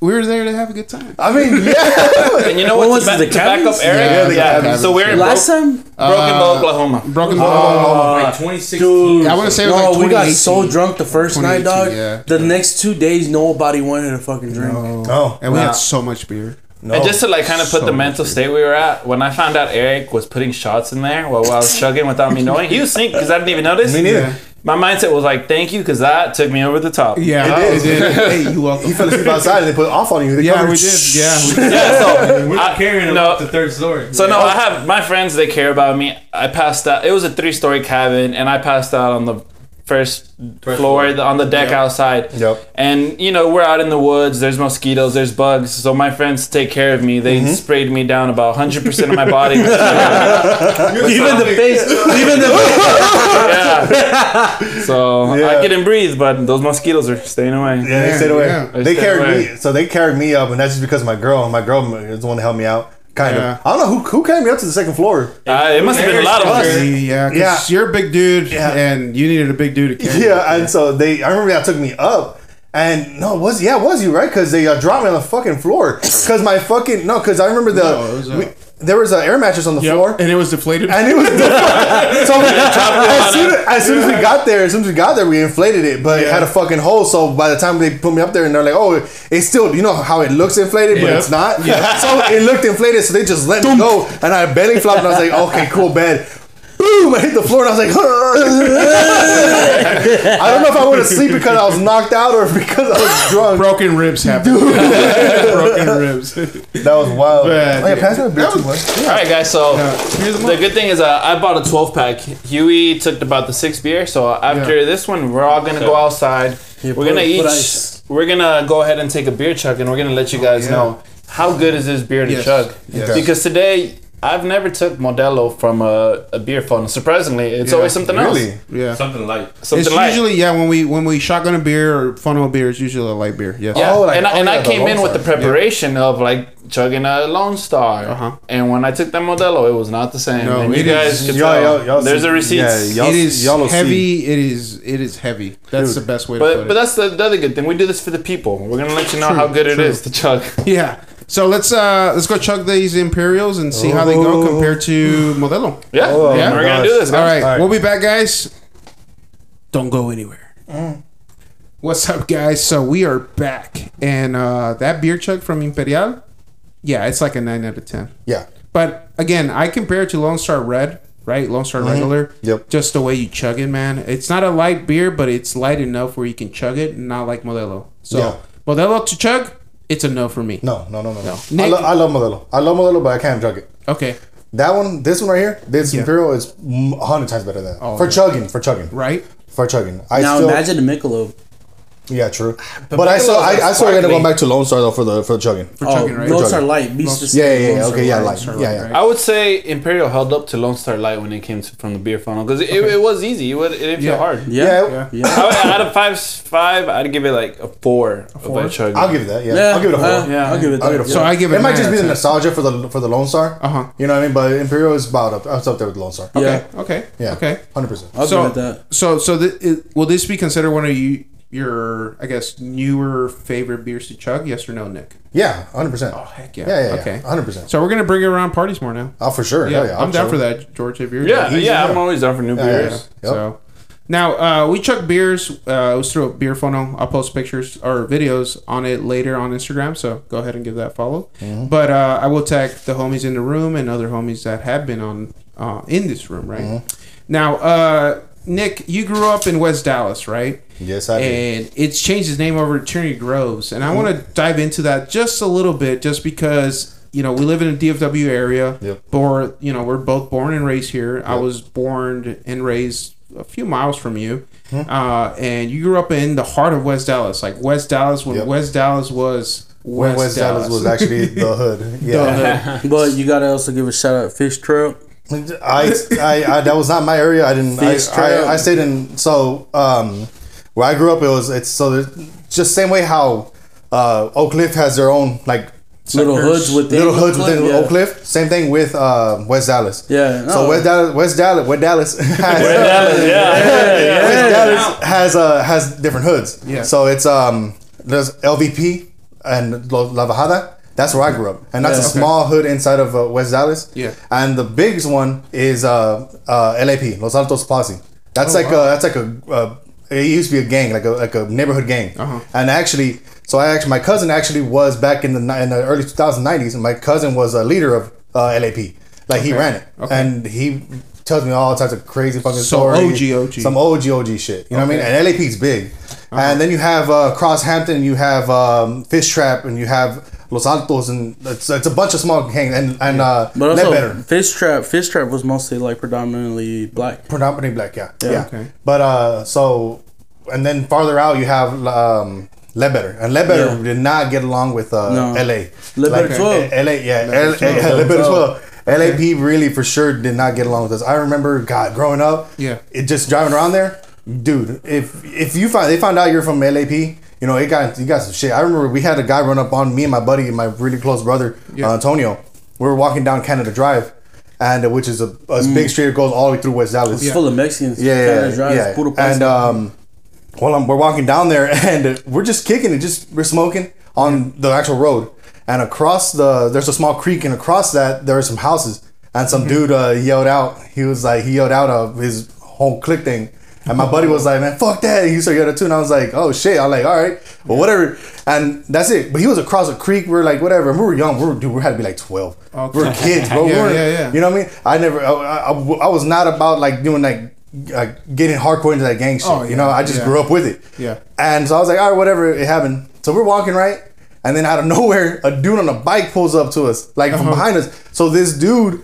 B: we were there to have a good time.
D: I mean, yeah. [laughs]
C: And you know
E: What
C: what?
E: was
C: To, ba-
E: the
C: to back up? Eric,
B: Yeah,
C: yeah.
B: the cabins.
C: So we're in
E: Last
C: Bro-
E: time,
C: Broken Bow, uh, Oklahoma.
B: Broken
D: Oh.
B: Bow.
F: like 2016.
B: I want to say it was
E: no,
B: like
E: we got so drunk the first night, dog.
B: yeah.
E: The next two days, nobody wanted to fucking drink.
D: Oh,
B: and we
C: Nah.
B: had so much beer.
D: no.
C: And just to like kind of put
B: So
C: the mental state we were at, when I found out Eric was putting shots in there while, while I was chugging without me knowing, he was sneaky because I didn't even notice.
D: me neither.
B: Yeah.
C: My mindset was like, "Thank you," because that took me over the top.
B: Yeah,
D: It
B: it
D: did.
B: did. hey, you welcome.
D: You fell asleep outside and they put off on you. They
B: Yeah,
D: covered-
B: we did. Yeah, we [laughs] did.
C: Yeah, so
F: We're
C: I-
F: carrying him
C: no.
F: up to third story.
C: So no, I have my friends. They care about me. I passed out. It was a three-story cabin, and I passed out on the first, floor on the deck outside.
D: Yep.
C: And you know we're out in the woods. There's mosquitoes. There's bugs. So my friends take care of me. They
D: Mm-hmm.
C: sprayed me down about 100 percent of my body. [laughs]
E: Even the face, even the
C: yeah. So
D: Yeah.
C: I couldn't breathe, but those mosquitoes are staying away.
D: Yeah, they
B: Yeah,
D: stayed away.
B: yeah.
C: They
D: They
C: stayed
D: carried
C: away.
D: me, so they carried me up, and that's just because of my girl. My girl is the one to help me out. Kind
B: Yeah.
D: of. I don't know who who carried me up to the second floor.
C: Uh, it must have been a lot of us.
B: Yeah, 'cause
D: Yeah.
B: you're a big dude,
D: Yeah.
B: and you needed a big dude to carry. you.
D: Yeah, and so they. I remember that took me up. And no, it was yeah, it was you right? Because they uh, dropped me on the fucking floor. Because my fucking no, because I remember the
B: No, uh,
D: there was an air mattress on the
B: Yep,
D: floor,
B: and it was deflated.
D: and it was [laughs] so as soon as, soon as we got there, as soon as we got there, we inflated it, but it had a fucking hole. So by the time they put me up there, and they're like, "Oh, it's still," you know how it looks inflated, but
B: Yeah.
D: it's not. [laughs] So it looked inflated, so they just let me go, and I belly flopped, and I was like, "Okay, cool, bed." Boom! I hit the floor, and I was like, [laughs] I don't know if I went to sleep because I was knocked out or because I was drunk.
B: Broken ribs happened. [laughs] Broken ribs. [laughs]
D: That was wild.
B: Man.
D: oh, yeah, pass me a beer
B: That
D: too,
B: was-
D: man.
C: All right, guys. So
B: Here's the
C: the good thing is uh, I bought a 12 pack. Huey took about the six beer. So after
B: Yeah.
C: this one, we're all gonna go outside. we're
E: put-
C: gonna
E: put
C: each.
E: ice.
C: We're gonna go ahead and take a beer chug, and we're gonna let you guys
B: yeah.
C: know how good is this beer to
B: Yes.
C: chug.
B: Yes.
C: Because today I've never took Modelo from a, a beer funnel. Surprisingly, it's
B: Yeah.
C: always something
D: Really?
C: else.
B: Yeah.
F: Something light.
C: Something
B: it's
C: like.
B: usually yeah when we when we shotgun a beer or funnel a beer it's usually a light beer. Yes.
C: Yeah,
D: Oh, like-
C: and, I,
D: oh,
C: and
D: yeah,
C: I came
D: Lone
C: in with the
D: Star.
C: preparation of like chugging a Lone Star,
B: Uh-huh.
C: and when I took that Modelo, it was not the same.
B: No,
C: and
B: it
C: you guys could
D: Y'all- y'all- y'all
C: There's
D: see-
C: a receipt.
D: yeah, y'all-
B: it is
D: y'all will see.
B: heavy. It is it is heavy. That's
D: Dude.
B: the best way to
C: But
B: put
C: but
B: it.
C: that's the, the other good thing. We do this for the people. We're gonna let you know
B: True,
C: how good it
B: true.
C: is to chug. [laughs]
B: Yeah. So let's uh let's go chug these Imperials and see how they go
D: Oh.
B: compared to Modelo.
C: Yeah,
D: Oh,
C: yeah. We're gonna do this.
B: All
C: guys.
B: right,
D: All right.
B: we'll be back, guys. Don't go anywhere. What's up, guys? So we are back, and uh that beer chug from Imperial, yeah, it's like a nine out of ten.
D: Yeah.
B: But again, I compare it to Lone Star Red, right? Lone Star regular.
D: Mm-hmm. Yep.
B: Just the way you chug it, man. It's not a light beer, but it's light enough where you can chug it, not like Modelo. So
D: Yeah.
B: Modelo to chug, it's a no for me.
D: No, no, no, no, no. I, lo- I love Modelo. I love Modelo, but I can't chug it.
B: Okay,
D: That one, this one right here, this
B: Yeah.
D: Imperial is a hundred times better than that.
B: Oh,
D: for
B: yeah.
D: chugging, for chugging,
B: right?
D: for chugging. I
E: now
D: still,
E: imagine a Michelob.
D: Yeah, true. But, I saw I, I still gotta go back to Lone Star though for the for the chugging.
B: For
E: Oh,
B: chugging, right?
E: Lone
D: For
E: Star. Light. Be
B: Lone-
E: specific.
D: Yeah, yeah, yeah.
B: Lone
D: Okay, yeah,
B: Light,
D: like,
B: Star
D: yeah, yeah.
B: right?
C: I would say Imperial held up to Lone Star Light when it came to, from the beer funnel because it, it, was easy. It, would, it didn't feel hard.
E: Yeah.
D: Yeah,
E: Yeah.
B: Yeah.
C: I would- out of five, five, I'd give it like a four.
B: four?
C: Of a chug.
D: I'll give it that. Yeah,
E: Yeah,
D: I'll give it a four.
E: uh,
C: Yeah.
E: I'll give it
D: I'll give it a
B: So. I give it.
D: It might just be the nostalgia for the for the Lone Star.
B: Uh-huh.
D: You know what I mean? But Imperial is about up. It's up there with Lone Star.
E: Yeah.
B: Okay. Okay.
D: Yeah.
B: Okay.
D: Hundred percent.
E: I'll
B: so,
E: give it that.
B: so, so, th- will this be considered one of you your, I guess, newer favorite beers to chug? Yes or no, Nick?
D: Yeah, hundred percent.
B: Oh heck yeah.
D: Yeah, yeah, yeah.
B: Okay.
D: Hundred percent.
B: So we're gonna bring it around parties more now.
D: Oh, for sure.
B: Yeah,
D: Hell yeah.
B: I'm down for that, George. If you're
C: yeah, yeah,
D: yeah.
C: I'm always down for new beers.
D: yeah. Yep.
B: So now uh, we chug beers. Uh, it was through a beer funnel. I'll post pictures or videos on it later on Instagram. So go ahead and give that follow.
D: Mm-hmm.
B: But uh, I will tag the homies in the room and other homies that have been on uh, in this room, right?
D: Mm-hmm.
B: Now, uh, Nick, you grew up in West Dallas, right?
D: Yes, I did.
B: and it's changed its name over to Trinity Groves. And I want
D: Mm-hmm.
B: to dive into that just a little bit, just because you know we live in a DFW area.
D: Yep.
B: Born, you know, we're both born and raised here. I was born and raised a few miles from you,
D: Hmm.
B: uh, and you grew up in the heart of West Dallas, like West Dallas when
D: Yep.
B: West Dallas was
D: When West Dallas was actually the hood. [laughs] Yeah.
E: But you gotta also give a shout out Fish Trap.
D: I, I, I that was not my area. I didn't. I, I, I stayed in. So um, where I grew up, it was it's so just same way how uh, Oak Cliff has their own like
E: Little
B: Sectors.
E: hoods within
D: little hoods
E: Oakland,
D: within
E: yeah.
D: Oak Cliff. Same thing with uh, West Dallas.
E: Yeah,
D: So. West Dallas, West Dallas, West Dallas [laughs] has,
C: yeah.
D: West Dallas has uh, has different hoods.
B: Yeah.
D: So it's um there's LVP and La Bajada. That's where I grew up, and that's
E: Yeah.
D: a small hood inside of uh, West Dallas.
B: Yeah.
D: And the biggest one is uh, uh, LAP, Los Altos Posse. That's
B: Oh,
D: like
B: wow.
D: a that's like a uh, it used to be a gang, like a like a neighborhood gang.
B: Uh-huh.
D: And actually, so I actually my cousin actually was back in the in the early 2090s, and my cousin was a leader of uh, LAP. Like he ran it,
B: Okay.
D: and he tells me all types of crazy fucking
B: So
D: stories.
B: OG, OG.
D: some OG OG shit. You know what I mean?
B: Okay.
D: And LAP's big. And then you have uh, Crosshampton, you have um, Fish Trap, and you have Los Altos, and it's, it's a bunch of small gangs and and uh,
E: But also,
D: Ledbetter.
E: Fish Trap, Fish Trap was mostly like predominantly black.
D: predominantly black. Yeah, yeah.
B: okay.
D: But uh, so and then farther out you have um, Ledbetter, and Ledbetter
E: Yeah.
D: did not get along with uh,
E: No.
D: L.A.
E: Ledbetter
D: Like,
E: 12.
D: L.A. Yeah, L- yeah, Ledbetter twelve. LAP really for sure did not get along with us. I remember, God, growing up,
B: Yeah.
D: it just driving around there, dude. If if you find they found out you're from LAP, you know it got you got some shit. I remember we had a guy run up on me and my buddy, my really close brother
B: Yeah.
D: uh, Antonio. We were walking down Canada Drive, and uh, which is a, a big street that goes all the way through West Dallas.
E: It's full of Mexicans.
D: Yeah,
E: Canada
D: yeah,
E: Drive,
D: yeah.
E: puro
D: And um, well, um, we're walking down there, [laughs] and we're just kicking it, just we're smoking on the actual road, and across the there's a small creek, and across that there are some houses, and some dude uh, yelled out. He was like, he yelled out of his whole click thing. And my buddy was like, man, fuck that. And he started yelling too. And I was like, oh shit. I'm like, all right, well, whatever. And that's it. But he was across a creek. We are like, whatever. And we were young. We were, dude, we had to be like 12.
B: Okay.
D: We were kids, bro. [laughs] we
B: Yeah,
D: weren't-
B: yeah, yeah.
D: You know what I mean? I never, I, I, I was not about like doing like, uh, getting hardcore into that gang shit.
B: Oh,
D: You know, I just
B: yeah.
D: grew up with it.
B: Yeah.
D: And so I was like, all right, whatever, it happened. So we're walking right, and then out of nowhere, a dude on a bike pulls up to us, like from
B: Uh-huh.
D: behind us. So this dude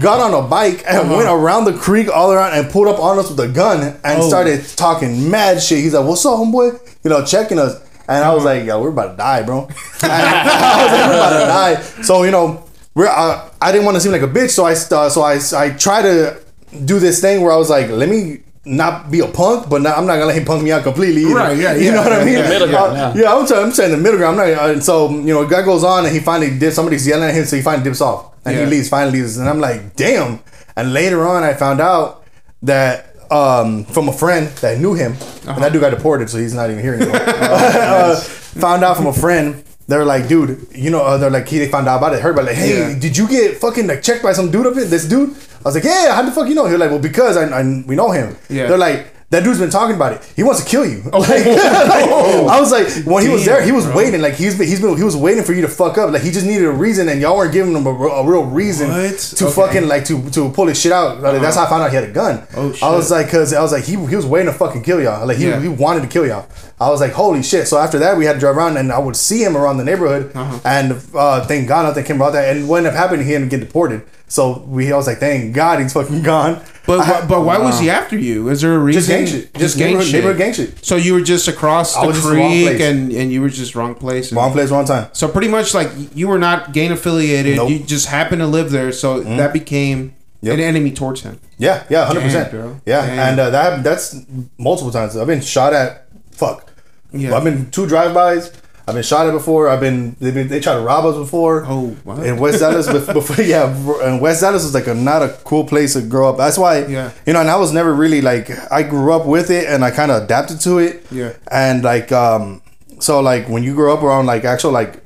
D: got on a bike and
B: Uh-huh.
D: went around the creek all around and pulled up on us with a gun and
B: Oh.
D: started talking mad shit. He's like, "What's up, homeboy?" You know, checking us. And I was
B: Uh-huh.
D: like, "Yo, we're about to die, bro." [laughs] I was like, "We're about to die." So you know, we're. Uh, I didn't want to seem like a bitch, so I uh, so I I try to do this thing where I was like, "Let me." Not be a punk, but not, I'm not gonna let him punk me out completely. Either.
B: Right, yeah, [laughs]
D: You know what I mean?
B: yeah,
C: Middle ground,
D: Uh,
C: yeah.
D: yeah, I'm, saying, I'm saying the middle ground. I'm not, uh, and so you know, guy goes on and he finally did. Somebody's yelling at him, so he finally dips off and
B: Yeah.
D: he leaves. Finally leaves, and I'm like, damn. And later on, I found out that um, from a friend that knew him, and that dude got deported, so he's not even here anymore. [laughs] uh, [laughs] found out from a friend. They're like, dude, you know, uh, they're like, he they found out about it, heard about it. Like, hey,
B: Yeah.
D: did you get fucking like checked by some dude up here? This dude? I was like, yeah, how the fuck you know? He was like, well, because I, I we know him.
B: Yeah.
D: They're like, that dude's been talking about it. He wants to kill you. Like, [laughs] I was like, when he was there, he was
B: bro.
D: waiting. Like he's been, he's been, he was waiting for you to fuck up. Like he just needed a reason, and y'all weren't giving him a, a real reason
B: What?
D: to
B: Okay.
D: fucking like to to pull his shit out. Like, That's how I found out he had a gun.
B: Oh, shit!
D: I was like, cause I was like, he, he was waiting to fucking kill y'all. Like he,
B: Yeah.
D: he wanted to kill y'all. I was like, holy shit. So after that, we had to drive around, and I would see him around the neighborhood,
B: Uh-huh.
D: and uh, thank God nothing came about that. And what ended up happening, he ended up getting deported. So we, I was like, thank God he's fucking gone.
B: But
D: I-
B: but why was he after you? Is there a reason?
D: just gang shit? Just
B: gang
D: neighborhood,
B: shit.
D: neighborhood gang shit.
B: So you were just across the
D: was just in the
B: creek, and and you were just wrong place. and-
D: Wrong place, wrong time.
B: So pretty much like you were not gang affiliated.
D: Nope.
B: You just happened to live there, so that became
D: Yep.
B: an enemy towards him.
D: Yeah, yeah, hundred percent,
B: bro.
D: Yeah,
B: Damn.
D: and uh, that that's multiple times. I've been shot at. Fuck.
B: Yeah.
D: I've been two drive-bys. I've been shot at before. I've been they been they tried to rob us before.
B: Oh?
D: In West Dallas, [laughs] before yeah, and West Dallas was like a not a cool place to grow up. That's why
B: Yeah.
D: you know, and I was never really like I grew up with it and I kind of adapted to it.
B: Yeah.
D: and like um, so like when you grow up around like actual like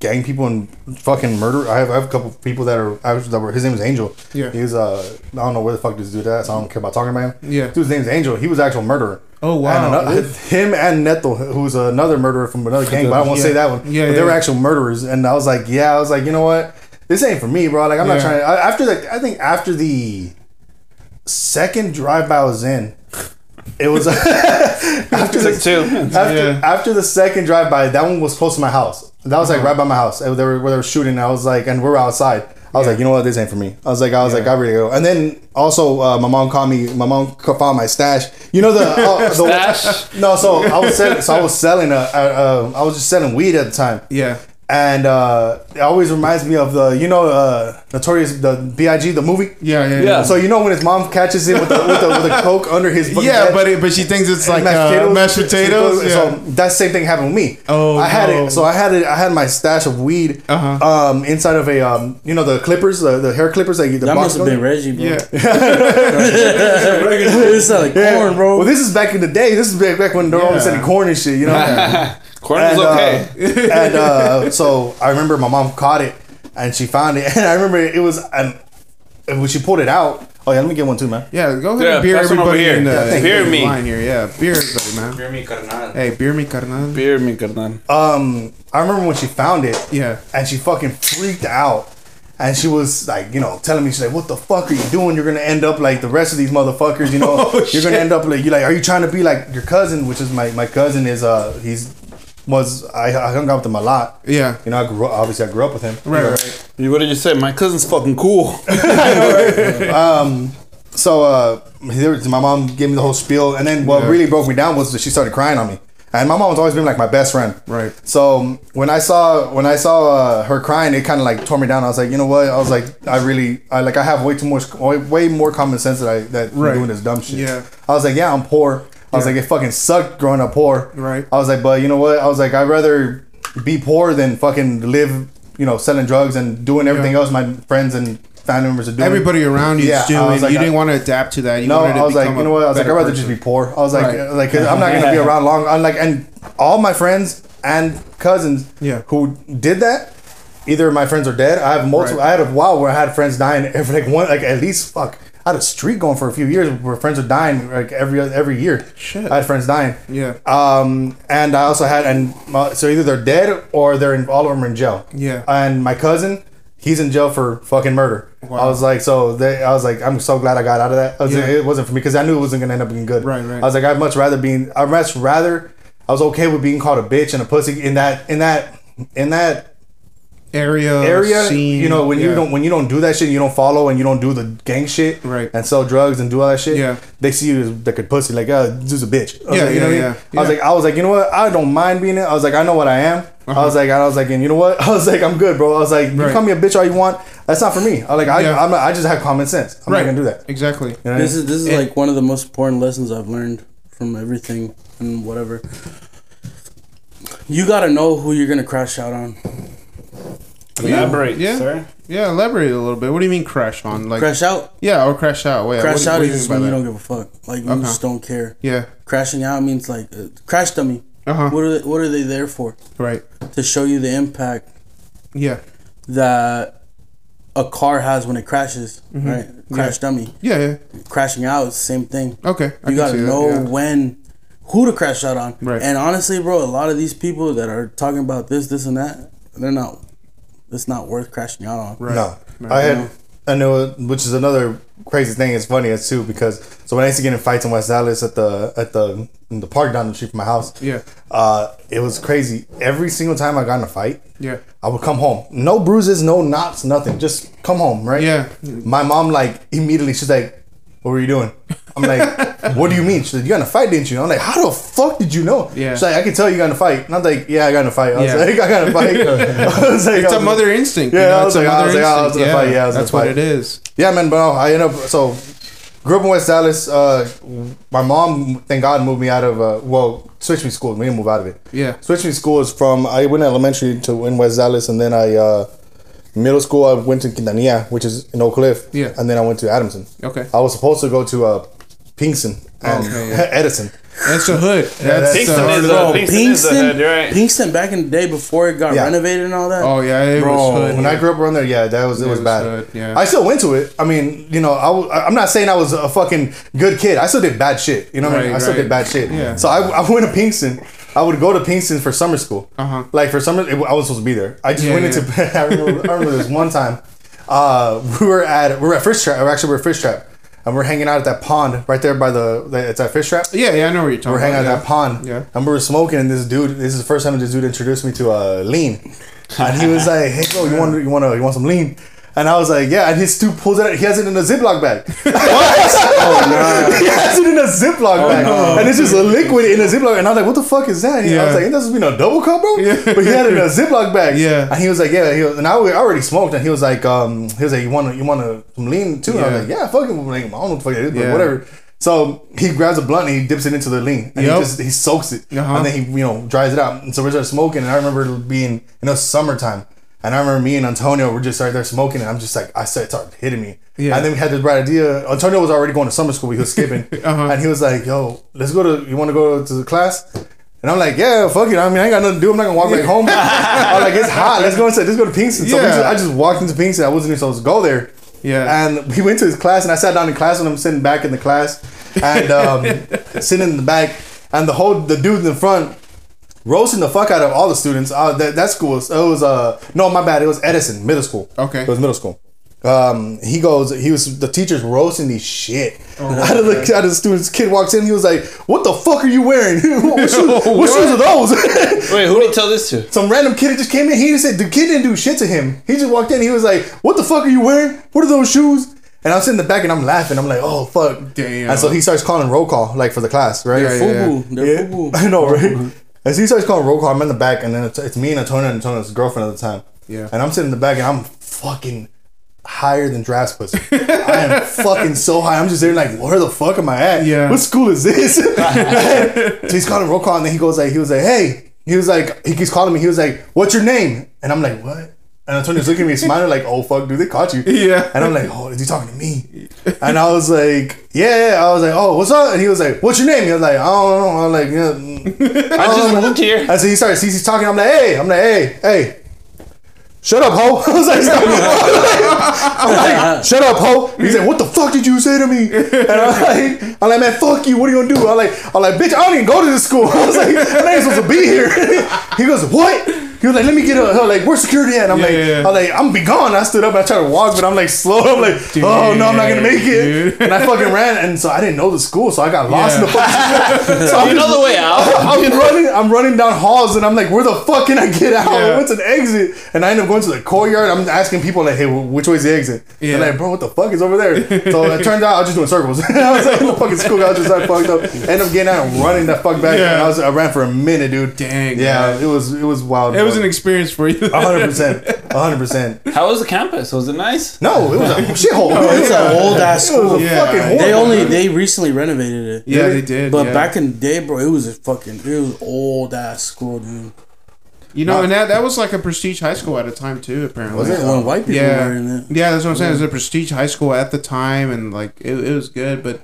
D: gang people and fucking murder. I have, I have a couple people that are actually that were his name is Angel.
B: Yeah.
D: He's uh I don't know where the fuck this dude at, so I don't care about talking about him.
B: Yeah.
D: Dude's name's Angel. He was actual murderer.
B: Oh, wow.
D: And ano- [laughs] him and Neto, who's another murderer from another gang, but I won't
B: Yeah.
D: say that one.
B: Yeah,
D: but they were
B: yeah.
D: actual murderers, and I was like, yeah, I was like, you know what, this ain't for me, bro. Like I'm not
B: Yeah.
D: trying. I, after the, I think after the second drive by I was in, it was [laughs] after the
C: two.
D: after
B: Yeah.
D: after the second drive by, that one was close to my house. That was like uh-huh. right by my house. They were where they were shooting. I was like, and we were outside. I was like, you know what, this ain't for me. I was like, I was like, I really go. And then also, uh, my mom called me. My mom found my stash. You know the, uh, the [laughs]
C: Stash?
D: No, so I was selling. So I was selling. Uh, uh, I was just selling weed at the time.
B: Yeah.
D: And uh, it always reminds me of the, you know, uh, Notorious, the B.I.G. the movie.
B: Yeah, yeah, yeah.
C: Yeah.
D: So you know when his mom catches him with the with the, with the coke under his [laughs]
B: Yeah,
D: bed?
B: but it, but she thinks it's like
D: mashed
B: uh,
D: potatoes.
B: mashed potatoes. Yeah.
D: So that same thing happened with me.
B: Oh,
D: I had
B: no.
D: it. So I had it. I had my stash of weed
B: Uh-huh.
D: um, inside of a um, you know the clippers, the, the hair clippers that you the
E: That must have been. Reggie, bro.
B: yeah. [laughs]
E: it sounded like [laughs]
D: Yeah.
E: corn, bro.
D: Well, this is back in the day. This is back, back when they're all
B: Yeah.
D: selling corn and shit. You know.
C: Corn
D: and,
C: was okay.
D: uh, and uh, so I remember my mom caught it and she found it, [laughs] and I remember it was and when she pulled it out. Oh yeah, let me get one too, man.
B: Yeah, go ahead
C: Yeah,
B: and beer
C: over
B: everybody
C: here.
B: in the,
C: Yeah, beer
B: the
C: me.
B: line here. Yeah, beer everybody, man.
F: Hear me, carnal.
B: Hey, beer me, carnal.
C: Beer, mi carnal.
D: Um, I remember when she found it.
B: Yeah.
D: and she fucking freaked out. And she was like, you know, telling me, she's like, "What the fuck are you doing? You're gonna end up like the rest of these motherfuckers. You know, [laughs]
B: Oh,
D: you're
B: shit.
D: gonna end up like you like, are you trying to be like your cousin? Which is my my cousin is uh he's was I, I hung out with him a lot.
B: Yeah.
D: You know, I grew up, obviously I grew up with him.
B: Right, right.
C: You- did you say? My cousin's fucking cool. [laughs]
D: So uh, my mom gave me the whole spiel, and then what
B: Yeah.
D: really broke me down was that she started crying on me. And my mom's always been like my best friend.
B: Right.
D: So um, when I saw when I saw uh, her crying, it kind of like tore me down. I was like, you know what? I was like, I really, I like, I have way too much, way, way more common sense that I that
B: Right.
D: doing this dumb shit.
B: Yeah.
D: I was like, yeah, I'm poor. I was
B: Yeah.
D: like, it fucking sucked growing up poor.
B: Right.
D: I was like, but you know what? I was like, I'd rather be poor than fucking live, you know, selling drugs and doing everything
B: Yeah.
D: else my friends and family members are doing.
B: Everybody around you
D: Yeah, I
B: doing.
D: like,
B: you
D: I-
B: didn't want to adapt to that. You
D: no,
B: to
D: I was like, you know what? I was like, I'd rather
B: person.
D: just be poor. I was like,
B: Right.
D: like, 'cause I'm not gonna be [laughs] around long. I'm like, and all my friends and cousins,
B: Yeah.
D: who did that, either my friends are dead. I have multiple.
B: Right.
D: I had a while where I had friends dying every [laughs] like one, like at least fuck. I had a streak going for a few years where friends are dying like every every year.
B: Shit.
D: I had friends dying.
B: Yeah.
D: Um, and I also had, and uh, so either they're dead or they're in, all of them are in jail.
B: Yeah.
D: And my cousin, he's in jail for fucking murder.
B: Wow.
D: I was like, so they, I was like, I'm so glad I got out of that. Was
B: Yeah.
D: it wasn't for me because I knew it wasn't gonna end up being good.
B: Right, right.
D: I was like, I'd much rather being, I'd much rather, I was okay with being called a bitch and a pussy in that, in that, in that
B: area,
D: area.
B: scene,
D: you know, when you don't, when you don't do that shit, you don't follow and you don't do the gang shit,
B: Right.
D: And sell drugs and do all that shit.
B: Yeah.
D: They see you as like a pussy, like, uh, this is a bitch. I was
B: Yeah,
D: like, you know
B: yeah,
D: what I mean?
B: yeah,
D: I was like, I was like, you know what? I don't mind being it. I was like, I know what I am. I was like, I was like, and you know what? [laughs] I was like, I'm good, bro. I was like, you
B: Right.
D: call me a bitch all you want. That's not for me. I like, I,
B: Yeah.
D: I'm not, I just have common sense. I'm
B: right.
D: not gonna do that.
B: Exactly.
D: You know what I
E: This
D: mean?
E: is this is like one of the most important lessons I've learned from everything and whatever. You gotta know who you're gonna crash out on.
C: Elaborate,
B: Yeah.
C: sir.
B: Yeah, elaborate a little bit. What do you mean crash on? Like
E: Crash out.
B: yeah, or crash out. Wait,
E: Crash
B: what,
E: out
B: what do
E: just when
B: by
E: you don't give a fuck. Like you
B: Okay.
E: just don't care.
B: Yeah.
E: Crashing out means like uh, crash dummy.
B: Uh-huh.
E: What are they, what are they there for?
B: Right.
E: To show you the impact
B: Yeah.
E: that a car has when it crashes.
B: Mm-hmm.
E: Right. Crash dummy.
B: Yeah. Yeah.
E: Crashing out same thing.
B: Okay. I
E: you
B: can
E: gotta
B: see that,
E: know
B: yeah.
E: when who to crash out on.
B: Right.
E: And honestly, bro, a lot of these people that are talking about this, this, and that, they're not. It's not worth crashing out on.
B: Right.
D: No,
B: Right.
D: I
E: Yeah.
D: had, I know, which is another crazy thing. It's funny as too because so when I used to get in fights in West Dallas at the at the in the park down the street from my house,
B: Yeah.
D: uh, it was crazy. Every single time I got in a fight,
B: Yeah.
D: I would come home, no bruises, no knots, nothing, just come home, right?
B: Yeah.
D: My mom like immediately she's like, "What were you doing?" I'm like, "What do you mean?" She's like, "You got in a fight, didn't you?" I'm like, "How the fuck did you know?"
B: Yeah.
D: She's like, "I can tell you got in a fight." And I'm like, "Yeah, I got in a fight." I was
B: Yeah.
D: like, "I got in a fight." [laughs] I was like,
B: It's a mother instinct.
D: Yeah,
B: you know,
D: I
B: it's
D: like- I
B: mother
D: was like, I was
B: instinct.
D: in a fight, yeah, I was in a
B: that's what it is.
D: Yeah, man, but I ended up so grew up in West Dallas. Uh, my mom, thank God, moved me out of uh, well, switched me school. We didn't move out of it.
B: Yeah.
D: Switched me school is from I went elementary to in West Dallas, and then I uh, middle school I went to Quintanilla, which is in Oak Cliff.
B: Yeah.
D: and then I went to Adamson.
B: Okay.
D: I was supposed to go to uh, Pinkston and
B: Okay, yeah. [laughs]
D: Edison.
B: That's the hood. [laughs] That's
D: that's-
B: the
C: is
B: of
C: a-
B: the-
C: Pinkston is the hood, you're right.
E: Pinkston back in the day before it got
D: Yeah.
E: renovated and all that.
B: Oh yeah, it
E: Bro,
B: was hood.
D: When I grew up around there, yeah, that was it,
B: It
D: was,
B: was
D: bad.
B: hood, yeah.
D: I still went to it. I mean, you know, I w- I'm not saying I was a fucking good kid. I still did bad shit. You know what I mean?
B: Right,
D: I still
B: right.
D: did bad shit.
B: Yeah.
D: So I, I went to Pinkston. I would go to Pinkston for summer school.
B: Uh-huh.
D: Like for summer, it, I was supposed to be there. I just
B: Yeah,
D: went
B: yeah.
D: into. [laughs] I remember, I remember this one time. Uh, we were at we were at Fish Trap. Or actually, we we're at Fish Trap, and we're hanging out at that pond right there by the. the it's that Fish Trap.
B: yeah, yeah, I know what you're talking
D: We're hanging out
B: about.
D: at that pond.
B: Yeah.
D: And we were smoking, and this dude, this is the first time this dude introduced me to uh, lean. And he was like, hey, bro, you want, you want, to, you want some lean? And I was like, yeah. And his dude pulls it out. He has it in a Ziploc bag. [laughs] [laughs] What? He has it in a Ziploc bag. And it's just a liquid in a Ziploc. And I was like, what the fuck is that? And I was like, supposed to be no double cup, bro?
B: Yeah.
D: But he had it in a Ziploc bag.
B: Yeah.
D: And he was like, yeah. He was, and I already smoked. And he was like, um, he was like, you want to, you want to some lean too? And I was
B: Yeah.
D: like, yeah, fuck it. Like, I don't know what the fuck it is, but
B: Yeah.
D: whatever. So he grabs a blunt and he dips it into the lean and
B: Yep.
D: he just he soaks it
B: Uh-huh.
D: and then he you know dries it out. And so we start smoking and I remember being you know summertime and I remember me and Antonio were just right there smoking and I'm just like I started started hitting me.
B: Yeah.
D: And then we had this bright idea. Antonio was already going to summer school. He was skipping [laughs]
B: Uh-huh.
D: and he was like, "Yo, let's go to. You want to go to the class?" And I'm like, "Yeah, fuck it. I mean, I ain't got nothing to do. I'm not gonna walk back home." [laughs] I'm like, "It's hot. Let's go inside. Let's go to Pinkston." So
B: Yeah.
D: just, I just walked into Pinkston. I wasn't even supposed to go there.
B: Yeah.
D: And we went to his class, and I sat down in class and I'm sitting back in the class, and um, [laughs] sitting in the back, and the whole the dude in the front roasting the fuck out of all the students. Uh, that that school was it was uh no my bad it was Edison Middle School.
B: Okay.
D: it was middle school. um, he goes, he was the teacher's roasting these shit
B: Oh,
D: out of the out of the students. Kid walks in, he was like, "What the fuck are you wearing? [laughs] what shoes, [laughs] what shoes are those?"
C: Wait, who did you tell this to?
D: Some random kid just came in. He just said the kid didn't do shit to him. He just walked in. He was like, "What the fuck are you wearing? What are those shoes?" And I'm sitting in the back and I'm laughing. I'm like, "Oh fuck!"
B: Damn.
D: And so he starts calling roll call like for the class, right?
B: Yeah, yeah.
E: Fubu. They're
D: Yeah. [laughs] I know, right? And so he starts calling roll call. I'm in the back, and then it's, it's me and Antonio and Antonio's girlfriend at the time.
B: Yeah.
D: And I'm sitting in the back, and I'm fucking higher than Draft's pussy. I am [laughs] fucking so high. I'm just there like, where the fuck am I at?
B: Yeah.
D: What school is this? [laughs] so he's calling roll call, and then he goes like, he was like, hey, he was like, he keeps calling me. He was like, what's your name? And I'm like, what? And Antonio's looking at me, smiling like, "Oh fuck, dude, they caught you." [laughs]
B: Yeah.
D: And I'm like, "Oh, is he talking to me?" And I was like, "Yeah." yeah." I was like, "Oh, what's up?" And he was like, "What's your name?" He was like, "I don't know." I'm like, "Yeah." mm." [laughs]
C: I just moved here.
D: And so he started, he's, he's talking. I'm like, "Hey," I'm like, "Hey, hey." Shut up, ho! [laughs] I was like, I'm like, shut up, ho! He's like, what the fuck did you say to me? And I'm like, I'm like, man, fuck you. What are you gonna do? I'm like, I'm like, bitch, I don't even go to this school. I was like, I'm not even supposed to be here. He goes, what? He was like, let me get a, I'm like, where's security at? And I'm
B: Yeah,
D: like,
B: yeah, yeah.
D: I'm like, I'm be gone. I stood up and I tried to walk, but I'm like slow. I'm like, oh no, I'm not gonna make it.
B: Dude.
D: And I fucking ran, and so I didn't know the school, so I got lost in the
B: Yeah.
D: fucking. [laughs] so I'm
C: You know the way out. [laughs]
D: I'm running, I'm running down halls, and I'm like, where the fuck can I get out?
B: Yeah.
D: What's an exit? And I end up going to the courtyard. I'm asking people like, hey, which way's the exit?
B: Yeah.
D: They're like, bro, what the fuck is over there? So it turns out I was just doing circles. [laughs] I was like, in the fucking school, I was just like fucked up. End up getting out and running that fuck back.
B: Yeah.
D: And I was, I ran for a minute, dude.
B: Dang,
D: Yeah,
B: man.
D: it was, it was wild.
B: It was an experience for you.
D: hundred percent, [laughs] hundred percent.
C: How was the campus? Was it nice?
D: No, it was a [laughs] shithole.
E: It's an old ass
D: It was
E: school.
D: a
B: Yeah.
D: fucking horrible.
E: They only they recently renovated it.
B: Yeah, they did.
E: But
B: yeah.
E: back in the day, bro, it was a fucking it was old ass school, dude.
B: you know, and that that was like a prestige high school at a time too. Apparently,
D: Was it?
E: When white people
B: yeah,
E: were in it.
B: yeah, that's what I'm saying. It was a prestige high school at the time, and like it, it was good, but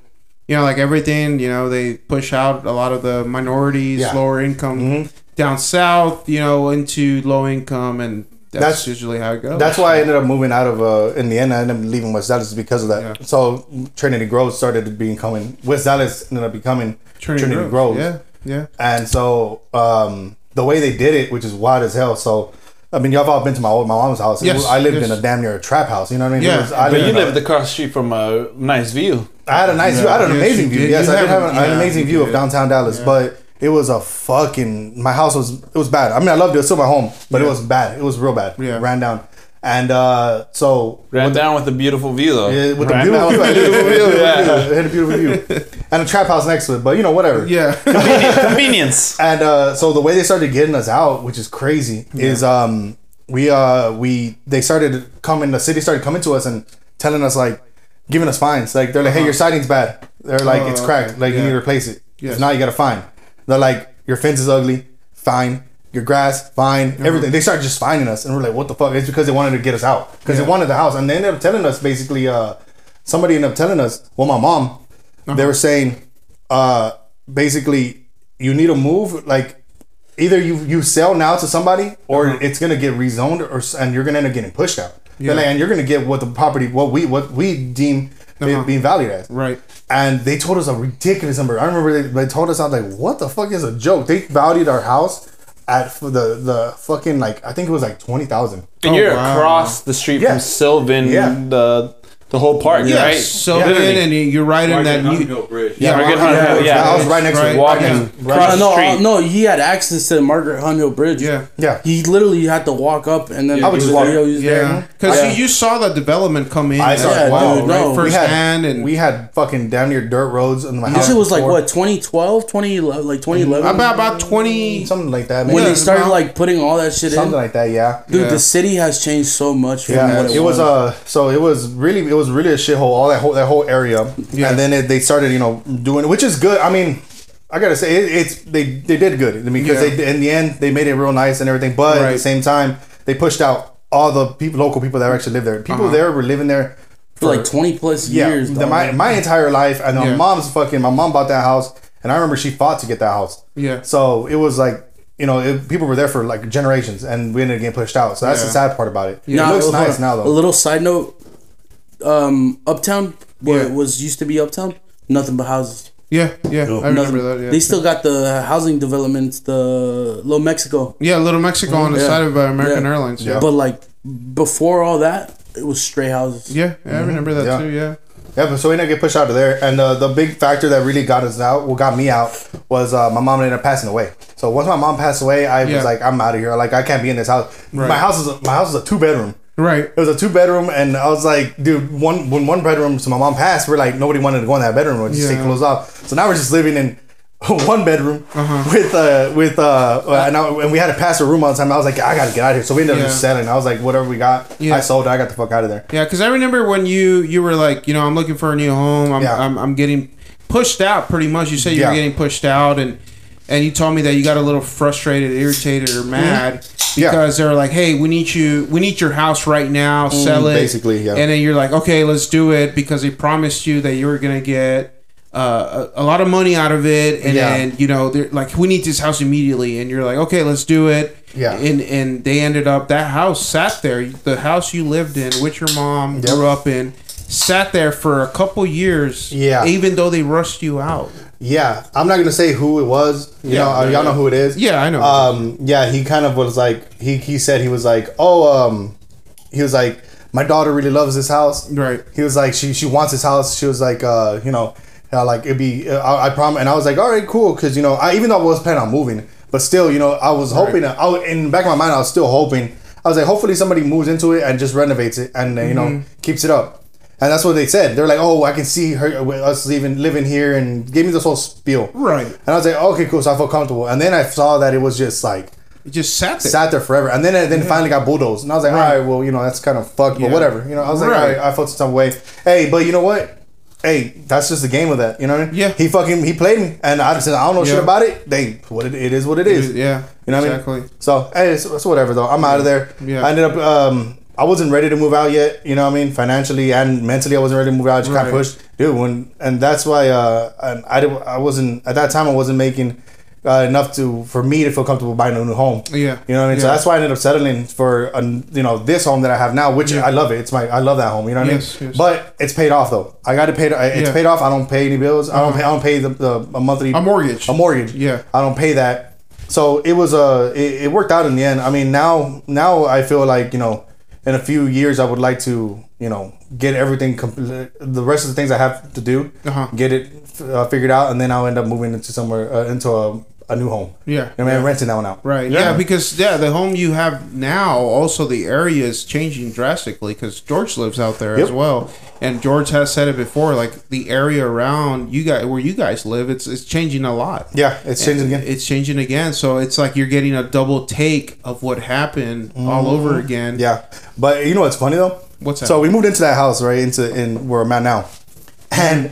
B: you know, like everything, you know, they push out a lot of the minorities,
D: Yeah.
B: lower income
D: Mhm.
B: Down south, you know, into low income, and that's,
D: That's-
B: usually how it goes.
D: That's why I ended up moving out of. Uh, in the end, I ended up leaving West Dallas because of that.
B: Yeah.
D: So Trinity Grove started becoming West Dallas ended up becoming
B: Trinity,
D: Trinity,
B: Grove.
D: Grove.
B: Yeah, yeah,
D: And so um, the way they did it, which is wild as hell. So I mean, y'all have all been to my old my mom's house.
B: Yes,
D: I lived
B: yes.
D: in a damn near a trap house. You know what I mean?
B: Yeah,
D: was- I
C: But you
D: in a-
C: lived across the street from a nice view.
D: I had a nice view. I had an
B: Yes,
D: amazing view.
B: did.
D: Yes,
B: You
D: I did
B: have
D: have an, I had an amazing
B: you
D: view of downtown Dallas, but it was a fucking. My house was it was bad. I mean, I loved it. It was still my home, but it was bad. It was real bad.
B: Yeah.
D: ran down, and uh, so
C: Ran down with a beautiful view though.
D: Yeah, with the
C: Ran
D: beautiful view,
C: with
D: had a beautiful view.
C: Yeah.
D: It had a beautiful view, and a trap house next to it. But you know, whatever.
B: yeah. [laughs]
C: Convenient- Convenience.
D: And uh, so the way they started getting us out, which is crazy, is um, we uh, we they started coming. The city started coming to us and telling us like, giving us fines. Like they're like, hey, your siding's bad. They're like,
B: Oh,
D: it's cracked.
B: okay.
D: Like you need to replace it.
B: Yes.
D: If not, you got a fine. They're like, your fence is ugly. Fine. Your grass, fine,
B: Uh-huh.
D: everything. They started just finding us, and we're like, "What the fuck?" It's because they wanted to get us out, because
B: Yeah.
D: they wanted the house, and they ended up telling us basically. Uh, somebody ended up telling us. Well, my mom,
B: Uh-huh.
D: they were saying, uh, basically, you need to move. Like, either you you sell now to somebody, or
B: Uh-huh.
D: it's gonna get rezoned, or s- and you're gonna end up getting pushed out.
B: Yeah.
D: Like, and you're gonna get what the property, what we what we deem
B: Uh-huh.
D: being valued as.
B: right.
D: And they told us a ridiculous number. I remember they, they told us, I was like, what the fuck is a joke? They valued our house at the the fucking like I think it was like twenty thousand.
C: And
B: Oh,
C: you're
B: wow.
C: across the street
D: Yeah.
C: from Sylvan,
D: Yeah.
C: the the whole park,
B: Yeah,
C: right?
B: so
D: Yeah.
B: then, and you- you're right in that new.
F: Hill Bridge.
B: Yeah,
C: Margaret
B: Margaret
C: Hunt
B: Hunt
C: Hill,
B: Hill,
C: yeah.
D: I was right next to
B: Right.
D: it.
C: Walking
B: Yeah.
C: across
E: no,
C: the street.
E: no, he had access to the Margaret Hunt Hill Bridge.
B: Yeah.
D: Yeah.
E: He literally had to walk up and then
D: I would just
E: the
D: walk.
E: video was there.
B: Yeah, because
D: Yeah.
B: you, you saw the development come in.
D: I saw
B: as
D: it.
B: well,
E: dude,
B: right?
E: no.
D: We
B: firsthand,
D: had
B: and
D: we had fucking down near dirt roads in my house.
E: This shit was like what 2012, 2011, like 2011.
B: about about twenty.
D: something like that.
E: when they started like putting all that shit in, something
D: like that. Yeah.
E: Dude, the city has changed so much
D: Yeah, it, was uh so it was really it was really a shithole all that whole that whole area.
B: Yeah.
D: and then it, they started you know doing which is good. I mean I gotta say it, it's they they did good. I mean because
B: Yeah.
D: they in the end they made it real nice and everything. But at the same time they pushed out all the people local people that actually live there. People
B: Uh-huh.
D: there were living there
E: for like 20 plus
D: yeah
E: years.
D: the, my my entire life. And my mom's fucking my mom bought that house and I remember she fought to get that house.
B: Yeah.
D: so it was like you know it, people were there for like generations and we ended up getting pushed out. So that's
B: Yeah.
D: the sad part about it.
E: Now,
D: it looks nice now
E: A little side note: um, Uptown, where
B: Yeah.
E: it was used to be Uptown, nothing but houses.
B: Yeah, yeah, I remember
E: Nothing.
B: that. Yeah,
E: They still got the housing developments, the Little Mexico.
B: yeah, Little Mexico on the
E: Yeah.
B: side of uh, American
E: Yeah.
B: Airlines. Yeah,
E: But like before all that, it was stray houses.
B: Yeah, I remember that
D: Yeah.
B: too. Yeah.
D: Yeah, but so we ended up getting pushed out of there, and uh, the big factor that really got us out, what got me out, was uh, my mom ended up passing away. So once my mom passed away, I
B: Yeah.
D: was like, I'm out of here. Like I can't be in this house.
B: Right.
D: My house is a, my house is a two bedroom.
B: Right.
D: It was a two bedroom, and I was like, dude, one when one bedroom. So my mom passed, we're like nobody wanted to go in that bedroom. We just
B: Yeah.
D: take clothes off. So now we're just living in [laughs] one bedroom
B: Uh-huh.
D: with uh with uh and, I, and we had to pass a room all the time. I was like, I gotta get out of here. So we ended up
B: Yeah.
D: just selling. I was like, whatever we got,
B: Yeah.
D: I sold. it. I got the fuck out of there.
B: Yeah, because I remember when you you were like, you know, I'm looking for a new home. I'm
D: Yeah.
B: I'm, I'm getting pushed out pretty much. You said you were getting pushed out, and and you told me that you got a little frustrated, irritated, or mad
D: Mm-hmm. Yeah.
B: because they're like, hey, we need you, we need your house right now, sell it,
D: Mm, basically, yeah.
B: And then you're like, okay, let's do it because they promised you that you were gonna get. Uh, a, a lot of money out of it, and
D: Yeah.
B: then you know they're like, we need this house immediately, and you're like, okay, let's do it.
D: Yeah.
B: and and they ended up that house sat there, the house you lived in, which your mom
D: Yep.
B: grew up in, sat there for a couple years.
D: Yeah.
B: even though they rushed you out.
D: Yeah, I'm not gonna say who it was. You
B: Yeah,
D: know,
B: yeah,
D: y'all know who it is.
B: Yeah, I know.
D: Um, yeah, he kind of was like he he said he was like, oh, um, he was like, my daughter really loves this house.
B: Right.
D: He was like, she she wants this house. She was like, uh, you know, uh, like it'd be, uh, I, I promise. And I was like, all right, cool, because you know, I even though I was planning on moving, but still, you know, I was hoping. that I was, in the back of my mind, I was still hoping. I was like, hopefully somebody moves into it and just renovates it and uh, you know
B: Mm-hmm.
D: keeps it up. And that's what they said. They're like, "Oh, I can see her us living living here," and gave me this whole spiel.
B: Right.
D: And I was like, "Okay, cool." So I felt comfortable. And then I saw that it was just like
B: It just sat there.
D: sat there forever. And then then finally got bulldozed. And I was like,
B: Right.
D: "All right, well, you know, that's kind of fucked, but
B: Yeah.
D: whatever." You know, I was like,
B: Right.
D: "All right," I felt some way. Hey, but you know what? Hey, that's just the game of that. You know what I mean?
B: Yeah.
D: He fucking he played me, and I said, "I don't know shit about it." They what it, it is what it is.
B: yeah,
D: You know what
B: exactly.
D: I mean? So, hey, it's, it's whatever though. I'm out of there.
B: Yeah.
D: I ended up. Um, I wasn't ready to move out yet. You know what I mean? Financially and mentally, I wasn't ready to move out. I just kind
B: Right.
D: of pushed, dude. When and that's why. Uh, and I. I wasn't at that time. I wasn't making uh, enough to for me to feel comfortable buying a new home.
B: Yeah.
D: You know what I mean? So that's why I ended up settling for a, you know this home that I have now, which
B: Yeah.
D: I love it. It's my I love that home. You know what
B: Yes,
D: I mean?
B: yes.
D: But it's paid off though. I got to pay. It's
B: Yeah. Uh-huh.
D: paid off. I don't pay any bills. I don't pay. I don't pay the, the a monthly
B: A mortgage.
D: A mortgage.
B: Yeah.
D: I don't pay that. So it was uh, it, it worked out in the end. I mean, now now I feel like you know, in a few years I would like to you know get everything complete. The rest of the things I have to do,
B: Uh-huh.
D: get it uh, figured out, and then I'll end up moving into somewhere uh, into a, a new home.
B: Yeah.
D: I mean, renting that one out.
B: Right. Yeah. because yeah, the home you have now, also the area is changing drastically because George lives out there as well, and George has said it before. Like the area around you guys, where you guys live, it's it's changing a lot.
D: Yeah, it's changing again.
B: It's changing again. So it's like you're getting a double take of what happened all over again.
D: Mm-hmm. Yeah, but you know what's funny though?
B: What's that?
D: So we moved into that house right into in where I'm at now, and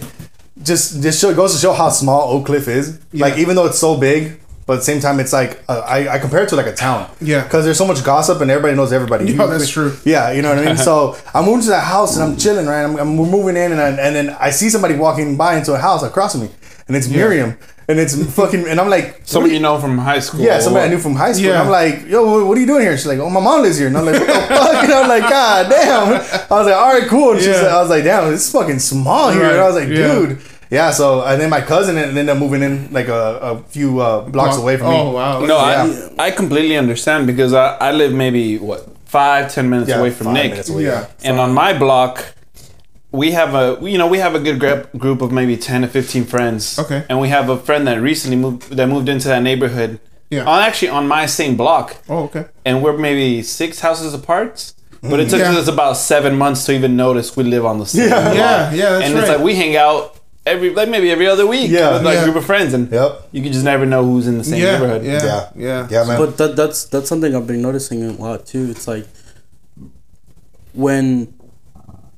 D: just just show, goes to show how small Oak Cliff is. Like even though it's so big, but at the same time it's like uh, I I compare it to like a town.
B: Yeah.
D: because there's so much gossip and everybody knows everybody.
B: Yeah, that's true.
D: Yeah, you know what I mean. [laughs] so I moved to that house and I'm chilling right. I'm, I'm we're moving in and I, and then I see somebody walking by into a house across from me, and it's Miriam. And it's fucking, and I'm like,
C: Somebody you know from high school.
D: yeah, somebody I knew from high school.
B: Yeah.
D: I'm like, yo, what, what are you doing here? She's like, oh, my mom lives here. And I'm like, what the fuck? [laughs] And I'm like, god damn. I was like, all right, cool. And she's
B: Yeah.
D: like, I was like, damn, it's fucking small here. And I was like,
B: Right, yeah.
D: dude. Yeah, so and then my cousin ended up moving in like a, a few uh, blocks away from me.
B: Oh wow.
C: No,
D: Yeah.
C: I I completely understand because I, I live maybe what five ten minutes
D: Yeah,
C: away from
D: five
C: Nick,
D: minutes away,
B: Yeah.
C: and on my block, we have a you know we have a good group group of maybe ten to fifteen friends.
B: Okay.
C: and we have a friend that recently moved that moved into that neighborhood.
B: Yeah.
C: on actually on my same block,
B: Oh okay.
C: and we're maybe six houses apart. But it took
B: Yeah.
C: us about seven months to even notice we live on the same
D: Yeah.
C: block.
B: Yeah, yeah, that's
C: and
B: right.
C: it's like we hang out every like maybe every other week
D: Yeah.
C: with like
B: Yeah.
C: a group of friends, and
D: Yep.
C: you can just never know who's in the same
B: Yeah,
C: neighborhood.
B: yeah,
D: Yeah.
B: yeah,
D: Yeah, man.
E: But that, that's that's something I've been noticing a lot too. It's like when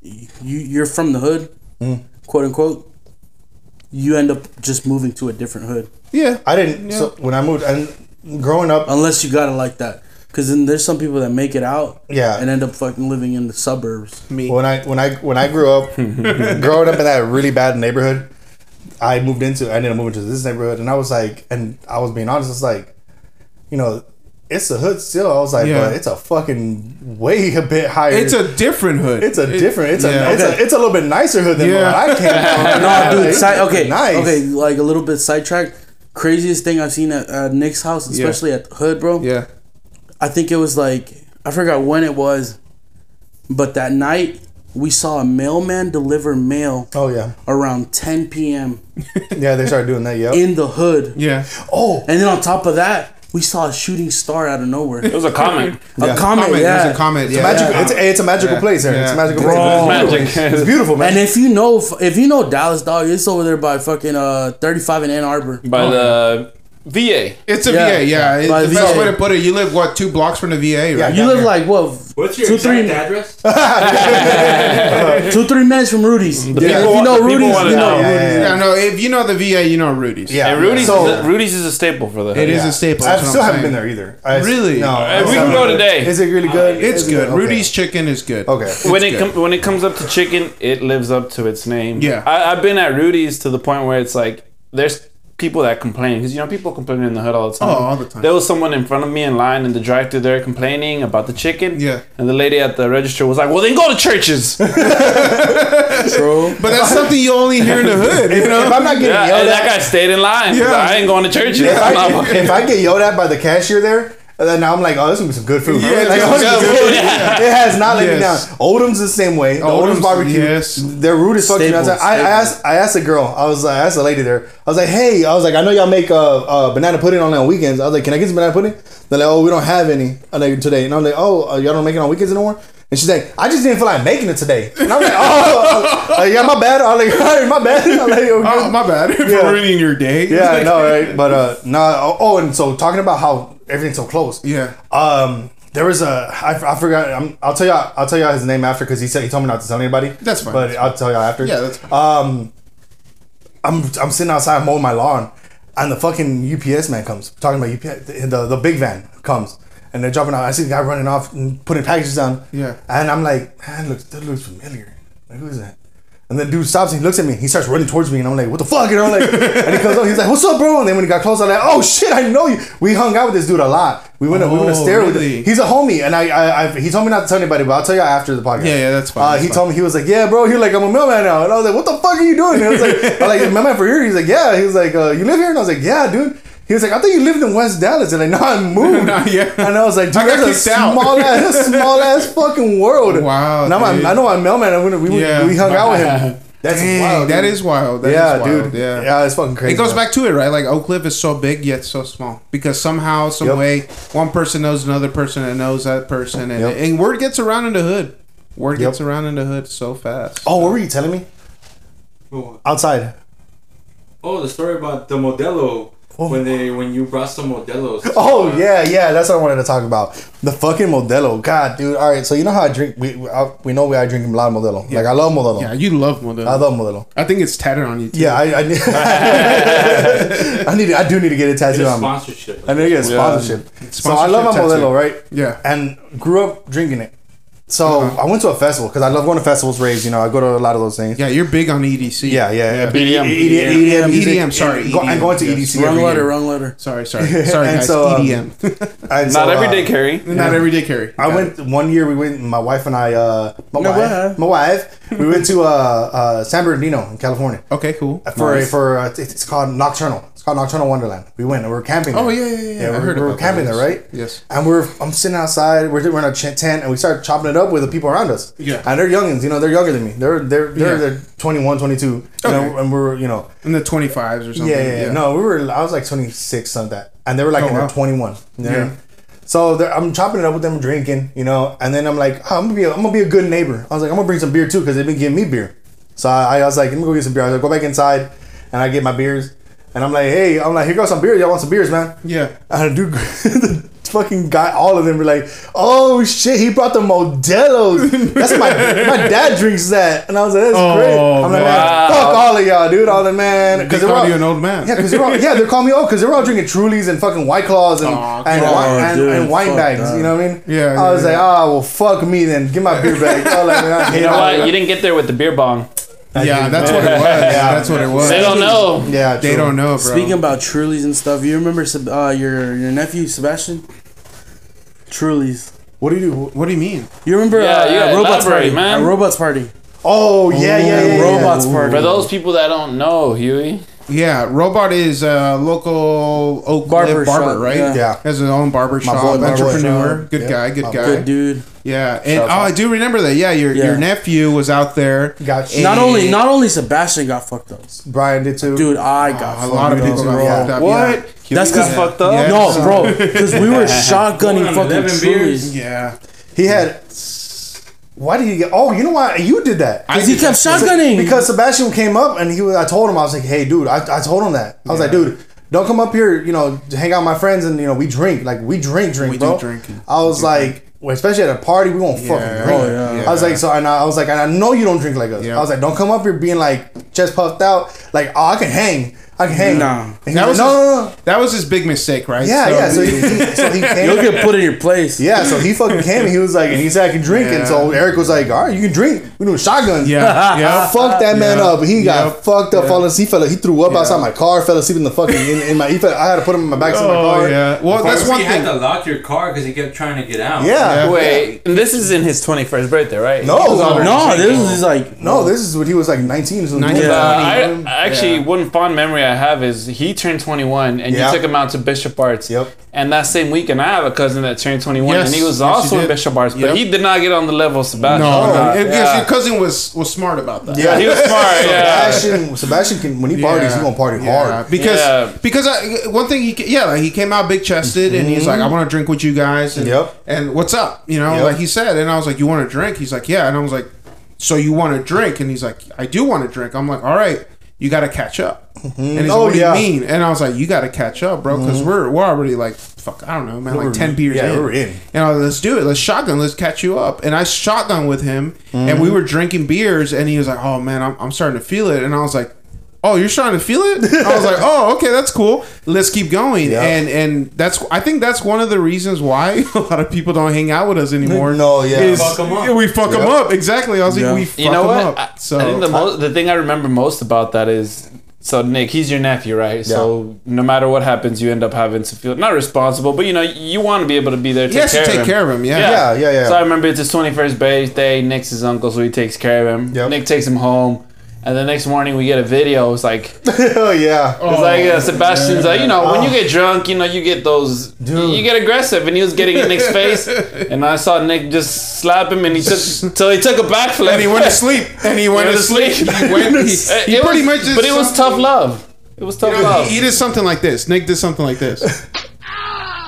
E: you you're from the hood, mm. quote unquote, you end up just moving to a different hood
B: yeah.
D: I didn't. So when I moved and growing up,
E: unless you got it like that. Because then there's some people that make it out,
D: Yeah.
E: and end up fucking living in the suburbs.
B: Me.
D: when I when I when I grew up, [laughs] growing up in that really bad neighborhood, I moved into. I ended up moving to this neighborhood, and I was like, and I was being honest. It's like, you know, it's a hood still. I was like,
B: Yeah.
D: but it's a fucking way a bit higher.
B: It's a different hood.
D: it's a
B: It-
D: different. It's
B: yeah.
D: a it's a it's a little bit nicer hood than
B: Yeah.
D: what I came from. [laughs]
E: No, dude.
D: It's
E: Side, okay,
D: nice.
E: okay. Like a little bit sidetracked. Craziest thing I've seen at uh, Nick's house, especially at the hood, bro.
B: Yeah.
E: I think it was like I forgot when it was, But that night, we saw a mailman deliver mail
D: Oh yeah,
E: around 10 p.m. [laughs]
D: yeah. They started doing that. Yep.
E: in the hood.
B: Yeah.
D: oh,
E: And then on top of that, we saw a shooting star out of nowhere.
C: It was a comet.
E: A comet,
B: Comet.
E: yeah.
B: There's a comment. Yeah.
D: magical.
B: Yeah.
D: It's, it's a magical
B: Yeah.
D: place there. It's a magical
E: Bro.
D: place.
C: Magic.
D: It's beautiful, man.
E: And if you know, if you know Dallas, dog, it's over there by fucking uh 35 in Ann Arbor.
C: By the VA.
B: It's a
E: Yeah.
B: VA. Yeah. It's
E: By
B: the best
E: VA.
B: way to put it. You live what two blocks from the VA,
D: Yeah,
B: right?
E: You live like what?
F: What's your
E: two,
F: exact
E: three,
F: address? [laughs] [laughs]
E: two, three minutes from Rudy's.
C: The
E: Yeah,
C: people
E: if you know
C: want- the people
E: Rudy's,
C: wanna
E: you know
C: know.
D: Yeah, yeah,
E: Rudy's.
D: yeah.
B: Yeah, no. If you know the VA, you know Rudy's.
D: yeah,
C: And Rudy's,
D: So-
C: is a, Rudy's is a staple for the
B: It
C: hood.
B: is
D: Yeah.
B: a staple.
D: I
B: that's what
D: still
B: I'm
D: haven't
B: saying.
D: been there either. I,
B: Really?
D: No.
C: Uh, we can go today.
D: Is it really good?
B: It's
D: Is it
B: good.
D: Okay.
B: Rudy's chicken is good.
D: Okay.
C: when it
B: good.
C: com- when it comes up to chicken, it lives up to its name.
B: Yeah.
C: I, I've been at Rudy's to the point where it's like there's people that complain because you know people complain in the hood all the time.
B: Oh, all the time.
C: There was someone in front of me in line in the drive-thru there complaining about the chicken.
B: Yeah.
C: And the lady at the register was like, "Well, then go to Church's." [laughs]
E: Bro.
B: But that's something you only hear in the hood. You know,
D: If
B: know.
D: I'm not getting
C: yeah,
D: yelled
C: and that guy stayed in line.
B: Yeah.
C: I ain't going to Church's. [laughs]
D: if
C: I'm
D: I,
C: not-
D: if I get yelled at by the cashier there, then now I'm like, oh, this is gonna be some good food.
B: Yeah,
D: Like, oh,
B: is
C: good
D: good
C: food.
D: food. It has not let
B: Yes.
D: me down. Odom's the same way. The
B: Odom's,
D: Odom's barbecue.
B: yes.
D: They're rude as fuck. you know what I'm saying? I, I asked, I asked a girl. I was, like, I asked a lady there. I was like, hey, I was like, I know y'all make uh, uh banana pudding on on weekends. I was like, can I get some banana pudding? They're like, oh, we don't have any uh, like, today. And I'm like, oh, uh, y'all don't make it on weekends anymore. And she's like, I just didn't feel like making it today. And I'm like, oh, [laughs] uh, yeah, my bad. I'm like, [laughs] all right, my bad. I'm like,
B: Oh, my bad [laughs] for
D: Yeah.
B: ruining your day.
D: Yeah, I know, right? But uh, no. Oh, oh, and so talking about how everything's so close.
B: Yeah.
D: Um, there was a I, I forgot. I'm, I'll tell you. I'll tell you his name after because he said he told me not to tell anybody.
B: That's fine,
D: But
B: that's
D: I'll tell you after.
B: Yeah, that's fine.
D: Um, I'm I'm sitting outside mowing my lawn, and the fucking UPS man comes talking about UPS. The the, the big van comes. And they're dropping out. I see the guy running off and putting packages down.
B: Yeah.
D: And I'm like, man, looks that looks familiar. Like, who is that? And then dude stops and he looks at me. He starts running towards me, and I'm like, "What the fuck?" You know, like, and he comes up. He's like, "What's up, bro?" And then when he got close, I'm like, "Oh shit, I know you." We hung out with this dude a lot. We went, to, we went to
B: Oh,
D: stare with him. He's a homie, and I, I, I, he told me not to tell anybody, but I'll tell you after the podcast.
B: Yeah, yeah, that's fine,
D: Uh,
B: that's
D: he
B: fine.
D: told me he was like, "Yeah, bro." He was like, "I'm a mailman now," and I was like, "What the fuck are you doing?" And I was like, [laughs] "I'm like mailman for here." He's like, "Yeah." He was like, uh, "You live here?" And I was like, "Yeah, dude." He was like, "I thought you lived in West Dallas," and like, "No, I [laughs] moved."
B: Nah, yeah.
D: And I was like, "Dude,
B: I got
D: that's a
B: out.
D: small ass, small [laughs] ass fucking world."
B: Wow,
D: Now I'm. I know I'm mailman. I went, we,
B: Yeah.
D: we hung out with him. That's
B: Dang,
D: wild.
B: that
D: dude.
B: is wild. That
D: yeah,
B: is wild.
D: dude.
B: Yeah.
D: Yeah. it's fucking crazy.
B: It goes
D: man.
B: back to it, right? Like Oak Cliff is so big yet so small because somehow, some
D: Yep.
B: way, one person knows another person that knows that person, and,
D: Yep.
B: and word gets around in the hood. Word
D: Yep.
B: gets around in the hood so fast.
D: Oh, what were you telling me?
F: Oh,
D: Outside.
F: oh, the story about the Modelo Oh. when they when you brought some Modelos. [laughs]
D: Oh yeah, yeah. That's what I wanted to talk about. The fucking Modelo. God, dude. All right. So you know how I drink? We we, I, we know we I drink a lot of Modelo. Like I love Modelo.
B: Yeah, you love Modelo.
D: I love Modelo.
B: I think it's tattered on you. Too.
D: Yeah, I I need, [laughs] I need I do need to get it
F: Get
D: tattooed
F: a
D: on me.
F: sponsorship.
D: I need to get a sponsorship. So I love my
B: Sponsorship
D: Modelo, right?
B: Yeah.
D: And grew up drinking it. So
B: Uh-huh.
D: I went to a festival because I love going to festivals, raves. You know, I go to a lot of those things.
B: Yeah, you're big on EDC.
D: Yeah, yeah, yeah.
C: EDM.
D: EDM, EDM, music.
B: EDM, sorry,
D: And go- I'm going to
B: yes.
D: EDC.
E: Wrong
D: every
E: letter,
D: year.
E: wrong letter.
B: Sorry, sorry, sorry, [laughs]
D: And
B: guys.
D: so, um,
B: EDM. [laughs]
D: And
C: Not
D: so,
C: every
D: uh,
C: day, Carrie.
B: Not every day, Carrie.
D: I went one year. We went. My wife and I. Uh, my
E: No,
D: wife.
E: what?
D: My wife. We went to uh, uh, San Bernardino in California
B: Okay, cool.
D: for
B: Nice.
D: for uh, it's, called Nocturnal. It's called Nocturnal Wonderland. We went and we were camping.
B: Oh
D: there.
B: yeah, yeah, yeah. I
D: we
B: heard
D: we were camping there, right?
B: Yes.
D: And we're I'm sitting outside. We're, we're in a tent and we start chopping it up with the people around us.
B: Yeah.
D: And they're youngins. You know, they're younger than me. They're they're they're,
B: Yeah.
D: they're 21, 22. You know,
B: Okay.
D: and we're you know
B: In the 25s or something.
D: yeah, yeah, yeah. No, we were. I was like 26, something like that, and they were like
B: Oh,
D: in
B: wow.
D: their 21. You know?
B: Yeah.
D: So I'm chopping it up with them, drinking, you know, and then I'm like, oh, I'm gonna be, a, I'm gonna be a good neighbor. I was like, I'm gonna bring some beer too, because they've been giving me beer. So I, I was like, let me go get some beer. I was like, go back inside, and I get my beers, and I'm like, hey, I'm like, here goes some beer. Y'all want some beers, man?
B: Yeah.
D: And dude, [laughs] the fucking guy, all of them were like, "Oh shit, he brought the Modelo's. That's my [laughs] my dad drinks that." And I was like, "That's
B: Oh,
D: great." I'm like,
B: man.
D: "Man, fuck all of y'all, dude. All the man,
B: They
D: they're
B: called
D: all-
B: you an old man.
D: Yeah, because they're all, yeah, they're calling me old because they're all drinking Trulies and fucking White Claws and
B: Aw,
D: and,
B: come
D: wine, and,
E: dude,
D: and wine bags.
E: that.
D: You know what I mean?
B: Yeah,
D: I was
B: yeah,
D: like, "Ah, well, fuck me then. Give my beer back." Like, "Man, I hate
C: You know what?
D: that."
C: You didn't get there with the beer bong.
B: Yeah, that's what it was. [laughs]
D: Yeah.
B: That's what it was.
C: They don't know.
D: Yeah,
B: They don't know, bro.
E: Speaking about Trulies and stuff, you remember uh, your your nephew Sebastian? Trulies.
D: What do you do?
B: What do you mean?
E: You remember
C: Yeah,
E: uh,
C: you
E: at Robots
C: elaborate,
E: Party?
C: man.
E: At Robots Party.
D: Oh yeah, yeah, yeah, yeah.
E: Robots Party.
C: For those people that don't know, Huey,
B: Yeah, Robot is a local Oak
E: Barber
B: Cliff barber,
E: shop,
B: right?
E: yeah.
D: Yeah.
B: Has his own barber shop,
D: boy, my boy.
B: entrepreneur.
D: Shop.
B: Good
D: Yeah.
B: guy, good
D: My
B: guy.
E: Good dude.
B: Yeah, and
C: Shout
B: oh. I do remember that. Yeah, your your nephew was out there.
D: Got you.
E: Not only not only Sebastian got fucked up,
D: Brian did too.
E: dude. I oh, got
B: a
E: fucked
B: lot of people got
E: bro.
B: fucked up.
C: What?
E: That's
C: got
E: 'cause-
C: fucked up.
B: Yeah.
E: No, bro, because we were [laughs] shotgunning fucking
F: 11 beers.
B: Yeah,
D: He had. Why did he get? Oh, you know why? You did that.
E: Because he kept
B: that
E: shotgunning.
D: Because Sebastian came up and he was. I told him I was like, "Hey, dude," I, I told him that I was like, "Dude, don't come up here. You know, to hang out with my friends and you know we drink like we drink, drink,
B: We do
D: bro."
B: drinking.
D: I was
B: We
D: like, well, especially at a party, we won't fucking
B: Yeah.
D: drink.
E: Oh, yeah.
D: I was like, so and I was like, and I know you don't drink like us.
B: Yeah.
D: I was like, don't come up here being like chest puffed out, like oh I can hang, I can hang.
E: Nah.
D: And he's
B: That
D: like,
B: was
D: no,
B: his-
D: no, no.
B: that was his big mistake, right?
D: Yeah, yeah. So he, he- so he [laughs] came.
E: You'll get put in your place.
D: Yeah, so he fucking came and he was like, and he said I can drink, and so Eric was like, all right, you can drink. We doing shotguns.
B: yeah, [laughs] yeah.
D: Fuck that man
B: Yeah.
D: up. He got
B: Yep.
D: fucked up.
B: Yeah.
D: Falling, he fell. He threw up
B: Yeah.
D: outside my car. Fell asleep in the fucking in, in my. He fell, I had to put him in my back seat of my
B: Oh
D: car.
B: yeah. Well, that's
F: First,
B: one
F: you had
B: thing.
F: to lock your car because he kept trying to get out.
D: Yeah.
B: Yeah.
C: Wait, and this is in his 21st birthday, right?
D: No, no,
E: No, this is like
D: no. This is when he was like nineteen.
B: 19.
C: Uh,
B: Yeah.
C: I, I actually,
B: Yeah.
C: one fond memory I have is he turned 21 and
D: Yeah.
C: you took him out to Bishop Arts.
D: Yep.
C: And that same weekend, I have a cousin that turned 21
B: Yes,
C: and he was
B: yes,
C: also in. Bishop Arts, but
B: Yep.
C: he did not get on the level of Sebastian.
B: No,
C: Uh,
B: no. And because
C: yeah.
B: your cousin was was smart about that.
D: yeah,
C: he was [laughs] smart, yeah.
D: Sebastian, Sebastian can when he parties, he gonna party
B: Yeah,
D: hard.
B: because
C: Yeah.
B: because I, one thing he yeah like he came out big chested and he's like I want to drink with you guys and
D: Yep.
B: and what's up you know
D: Yep.
B: like he said and I was like you want to drink he's like yeah and I was like so you want to drink and he's like I do want to drink I'm like all right you got to catch up. Mm-hmm. And he's
D: Oh,
B: like what
D: yeah.
B: do you mean. And I was like you got to catch up bro because mm-hmm. we're we're already like fuck I don't know man like
D: We're-
B: ten beers
D: yeah,
B: in.
D: we're in.
B: and I was like, let's do it. Let's shotgun let's catch you up. And I shotgun with him and we mm-hmm. were drinking beers and he was like oh man I'm, I'm starting to feel it. And I was like oh you're starting to feel it i was like oh okay that's cool let's keep going
D: Yeah.
B: and and that's i think that's one of the reasons why [laughs] a lot of people don't hang out with us anymore
D: No, yeah.
B: is-
F: Fuck 'em up.
B: we fuck them up exactly i was
E: Yeah.
B: like we fuck
C: You know
B: them
C: what?
B: Up so
C: I think the most, the thing I remember most about that is so Nick, he's your nephew, right? So no matter what happens, you end up having to feel not responsible, but you know you want to be able to be there. To
B: he has
C: take
B: to
C: care
B: take
C: of him.
B: care of him yeah
D: Yeah, yeah, yeah.
C: So I remember it's his 21st birthday. Nick's his uncle, so he takes care of him.
D: Yep.
C: Nick takes him home. And the next morning we get a video. It's like [laughs]
D: oh yeah.
C: It's like uh, Sebastian's like you know when you get drunk, you know you get those
D: Dude.
C: you get aggressive, and he was getting in Nick's face, [laughs] and I saw Nick just slap him, and he took till he took a backflip,
B: and he went to [laughs] sleep and he went
C: Went
B: to
C: to
B: sleep
C: sleep.
B: he went he, he pretty
C: was-
B: much
C: but it was tough love. It was tough
B: you know,
C: love.
B: he, he did something like this nick did something like this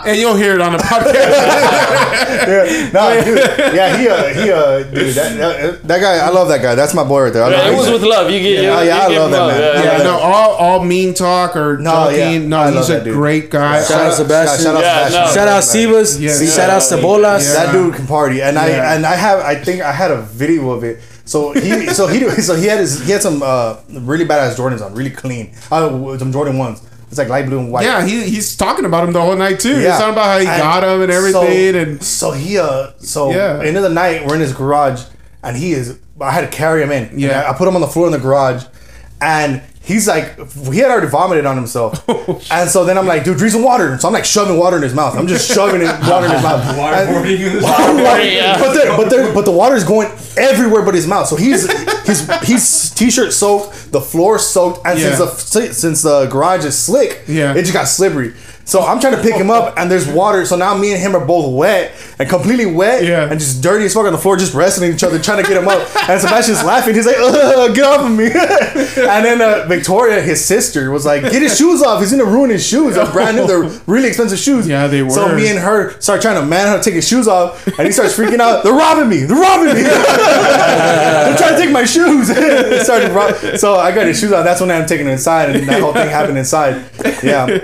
B: and you'll hear it on the podcast [laughs]
D: yeah, no, [laughs] dude, yeah, he, uh, he, uh, dude, that, that, that guy, I love that guy. That's my boy right there. I
C: Yeah, it was with love. You get
D: Yeah,
C: you,
D: yeah, I
C: you
D: love that
C: love.
D: man.
C: Yeah,
B: yeah
C: yeah.
B: no all all mean talk or
D: No, yeah.
B: no
D: I
B: he's a
D: that dude.
B: great guy
E: Shout out Sebastian.
D: Shout out
C: Yeah,
D: Sebastian.
C: no.
E: Shout out Sebas.
B: Yeah.
E: Shout out Cebolas.
B: Yeah.
D: That dude can party, and I and I have I think I had a video of it. So he so he [laughs] so he had his he had some uh, really badass Jordans on, really clean. Uh, some Jordan ones. It's like light blue and white.
B: Yeah, he, he's talking about him the whole night too. He's
D: Yeah.
B: talking about how he
D: And
B: got him and everything,
D: so,
B: and
D: so he uh so
B: Yeah.
D: end of the night we're in his garage and he is I had to carry him in.
B: Yeah.
D: I, I put him on the floor in the garage and he's like he had already vomited on himself. [laughs]
B: Oh,
D: and so then I'm like, dude, drink some water. So I'm like shoving water in his mouth. I'm just shoving it water in his mouth. [laughs] And-
F: Waterboarding in his [laughs]
C: Yeah.
D: but there, but there, but the water is going everywhere but his mouth. So he's his his t-shirt soaked, the floor soaked, and
B: Yeah.
D: since the since the garage is slick,
B: Yeah.
D: it just got slippery. So I'm trying to pick him up, and there's water. So now me and him are both wet and completely wet,
B: Yeah.
D: and just dirty as fuck on the floor, just wrestling each other, trying to get him up. [laughs] And Sebastian's laughing. He's like, Ugh, "Get off of me!" [laughs] and then uh, Victoria, his sister, was like, "Get his shoes off. He's gonna ruin his shoes. They're brand new. They're really expensive shoes."
B: Yeah, they were.
D: So me and her start trying to man her to take his shoes off, and he starts freaking out. They're robbing me! They're robbing me! [laughs] They're trying to take my shoes. They started rob- so I got his shoes on. That's when I'm taking him inside, and that whole thing happened inside. Yeah,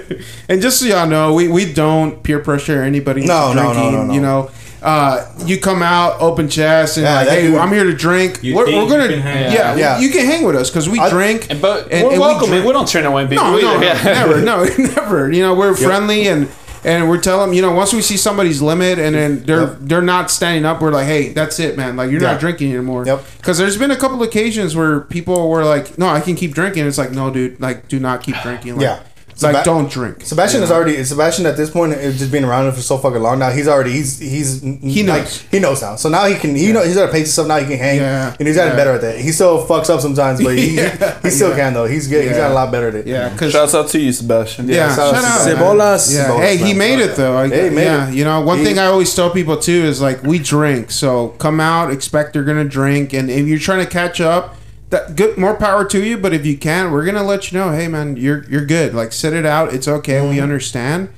B: and just so y'all know, we, we don't peer pressure anybody into
D: No, no, no,
B: drinking.
D: no, no.
B: You know, uh, you come out open chest and
D: Yeah,
B: like, hey,
D: dude-
B: I'm here to drink. We're, we're gonna,
F: you can hang
B: yeah,
F: out.
D: Yeah.
B: you can hang with us because we
D: I-
B: drink.
C: And- But
B: and-
C: we're
B: and we drink-
C: We, don't turn away people.
B: No, no,
C: either. Yeah. [laughs]
B: never, no, [laughs] never. You know, we're friendly and and we're telling you know once we see somebody's limit and then they're
D: Yep.
B: they're not standing up, we're like, hey, that's it, man. Like you're
D: Yeah.
B: not drinking anymore.
D: Yep.
B: Because there's been a couple occasions where people were like, no, I can keep drinking. It's like, no, dude, like do not keep drinking. Like,
D: Yeah.
B: Like don't drink.
D: Sebastian is already Sebastian at this point is just being around it for so fucking long now. He's already he's he's he
B: knows.
D: he knows now. So now he can he know he's got to pace himself now. He can hang
B: Yeah.
D: and he's gotten
B: Yeah.
D: better at that. He still fucks up sometimes, but he [laughs]
B: Yeah.
D: he still
B: Yeah.
D: can though. He's good. He's got a lot better at it.
B: Yeah, because
C: Shouts out to you, Sebastian.
B: yeah,
D: shout
B: shout
D: out
B: out,
D: to
B: man.
E: Cebolas.
B: Yeah, hey, he made it though. I,
D: Hey, made
B: yeah,
D: it.
B: you know, one
D: He-
B: thing I always tell people too is like we drink, so come out, expect you're gonna drink, and if you're trying to catch up, that good, more power to you. But if you can't, we're gonna let you know, hey man, you're you're good. Like sit it out, it's okay, we mm-hmm. understand.